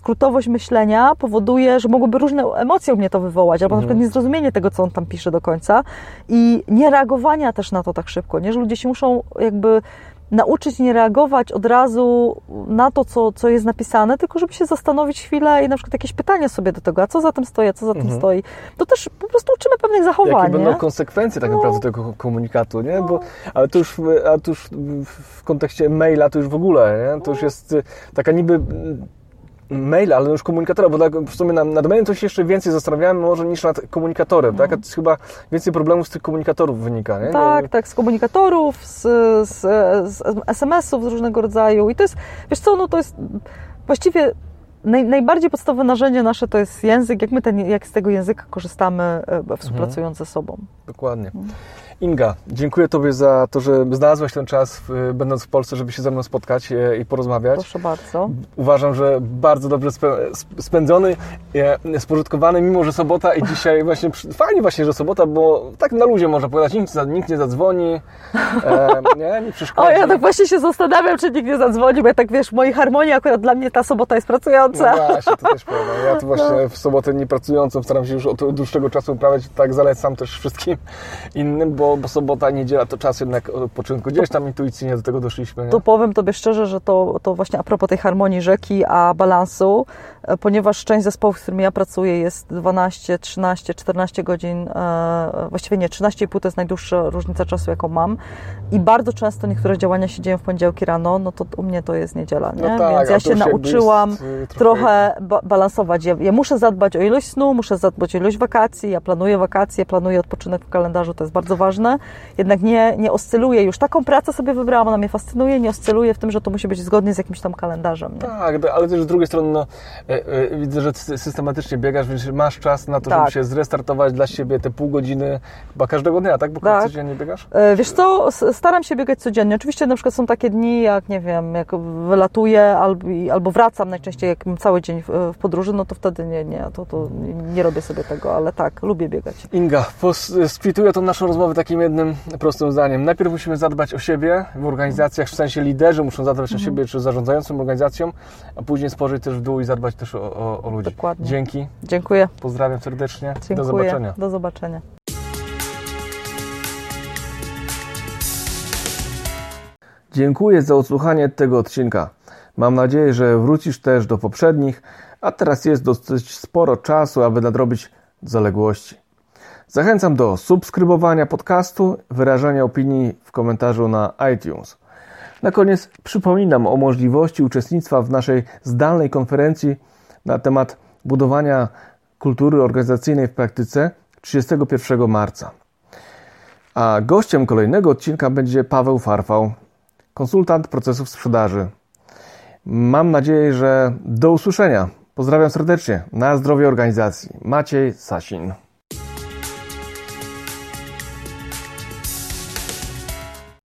myślenia powoduje, że mogłyby różne emocje u mnie to wywołać, albo na przykład niezrozumienie tego, co on tam pisze do końca i nie reagowania też na to tak szybko, nie? Że ludzie się muszą jakby nauczyć nie reagować od razu na to, co, co jest napisane, tylko żeby się zastanowić chwilę i na przykład jakieś pytania sobie do tego, a co za tym stoi, a co za tym stoi. To też po prostu uczymy pewnych zachowań, Jakie będą nie? konsekwencje tak No. naprawdę tego komunikatu, nie? Bo, ale to już, w- a to już w- kontekście maila to już w ogóle, nie? To już jest y, taka niby mm, mail, ale już komunikatora, bo tak w sumie nad, nad mailem to się jeszcze więcej zastanawiałem może niż nad komunikatorem, tak? A to jest chyba więcej problemów z tych komunikatorów wynika, nie? Tak, tak, z komunikatorów, z, z, z SMS-ów z różnego rodzaju. I to jest, wiesz co, no to jest właściwie naj, najbardziej podstawowe narzędzie nasze to jest język, jak my ten, jak z tego języka korzystamy e, współpracując ze sobą. Dokładnie. Mhm. Inga, dziękuję Tobie za to, że znalazłaś ten czas, będąc w Polsce, żeby się ze mną spotkać e, i porozmawiać. Proszę bardzo. Uważam, że bardzo dobrze spędzony, e, spożytkowany, mimo że sobota i dzisiaj właśnie, fajnie właśnie, że sobota, bo tak na luzie można powiedzieć, nikt, nikt nie zadzwoni, e, nie, nie przeszkodzi. O, ja tak właśnie się zastanawiam, czy nikt nie zadzwoni, bo ja tak wiesz, w mojej harmonii akurat dla mnie ta sobota jest pracująca. No właśnie, to też prawda. Ja tu właśnie w sobotę niepracującą staram się już od dłuższego czasu uprawiać, tak zalecam też wszystkim innym, bo, bo sobota, niedziela to czas jednak odpoczynku. Gdzieś tam intuicyjnie do tego doszliśmy. Nie? To powiem Tobie szczerze, że to, to właśnie a propos tej harmonii rzeki, a balansu, e, ponieważ część zespołów, z którymi ja pracuję jest 12, 13, 14 godzin, e, właściwie nie, 13,5 to jest najdłuższa różnica czasu, jaką mam i bardzo często niektóre działania się dzieją w poniedziałki rano, no to u mnie to jest niedziela, nie? No tak, Więc ja się nauczyłam jest, y, trochę, trochę ba balansować. Ja, ja, muszę zadbać o ilość snu, muszę zadbać o ilość wakacji, ja planuję wakacje, planuję odpoczynek w kalendarzu, to jest bardzo ważne, jednak nie, nie oscyluję już. Taką pracę sobie wybrałam, ona mnie fascynuje, nie oscyluję w tym, że to musi być zgodnie z jakimś tam kalendarzem. Nie? Tak, ale też z drugiej strony no, e, e, widzę, że systematycznie biegasz, więc masz czas na to, tak. żeby się zrestartować dla siebie te pół godziny chyba każdego dnia, tak? Bo tak. codziennie biegasz? E, wiesz co, staram się biegać codziennie. Oczywiście na przykład są takie dni, jak nie wiem, jak wylatuję albo, albo wracam najczęściej, jak mam cały dzień w, podróży, no to wtedy nie, nie, to, to nie robię sobie tego, ale tak, lubię biegać. Inga, splituję tą naszą rozmowę takim jednym prostym zdaniem. Najpierw musimy zadbać o siebie w organizacjach, w sensie liderzy muszą zadbać mhm. o siebie, czy zarządzającym organizacją, a później spojrzeć też w dół i zadbać też o, o, o ludzi. Dokładnie. Dzięki. Dziękuję. Pozdrawiam serdecznie. Dziękuję. Do zobaczenia. Do zobaczenia. Dziękuję za odsłuchanie tego odcinka. Mam nadzieję, że wrócisz też do poprzednich, a teraz jest dosyć sporo czasu, aby nadrobić zaległości. Zachęcam do subskrybowania podcastu, wyrażania opinii w komentarzu na iTunes. Na koniec przypominam o możliwości uczestnictwa w naszej zdalnej konferencji na temat budowania kultury organizacyjnej w praktyce 31 marca. A gościem kolejnego odcinka będzie Paweł Farfał, konsultant procesów sprzedaży. Mam nadzieję, że do usłyszenia. Pozdrawiam serdecznie. Na zdrowie organizacji. Maciej Sasin.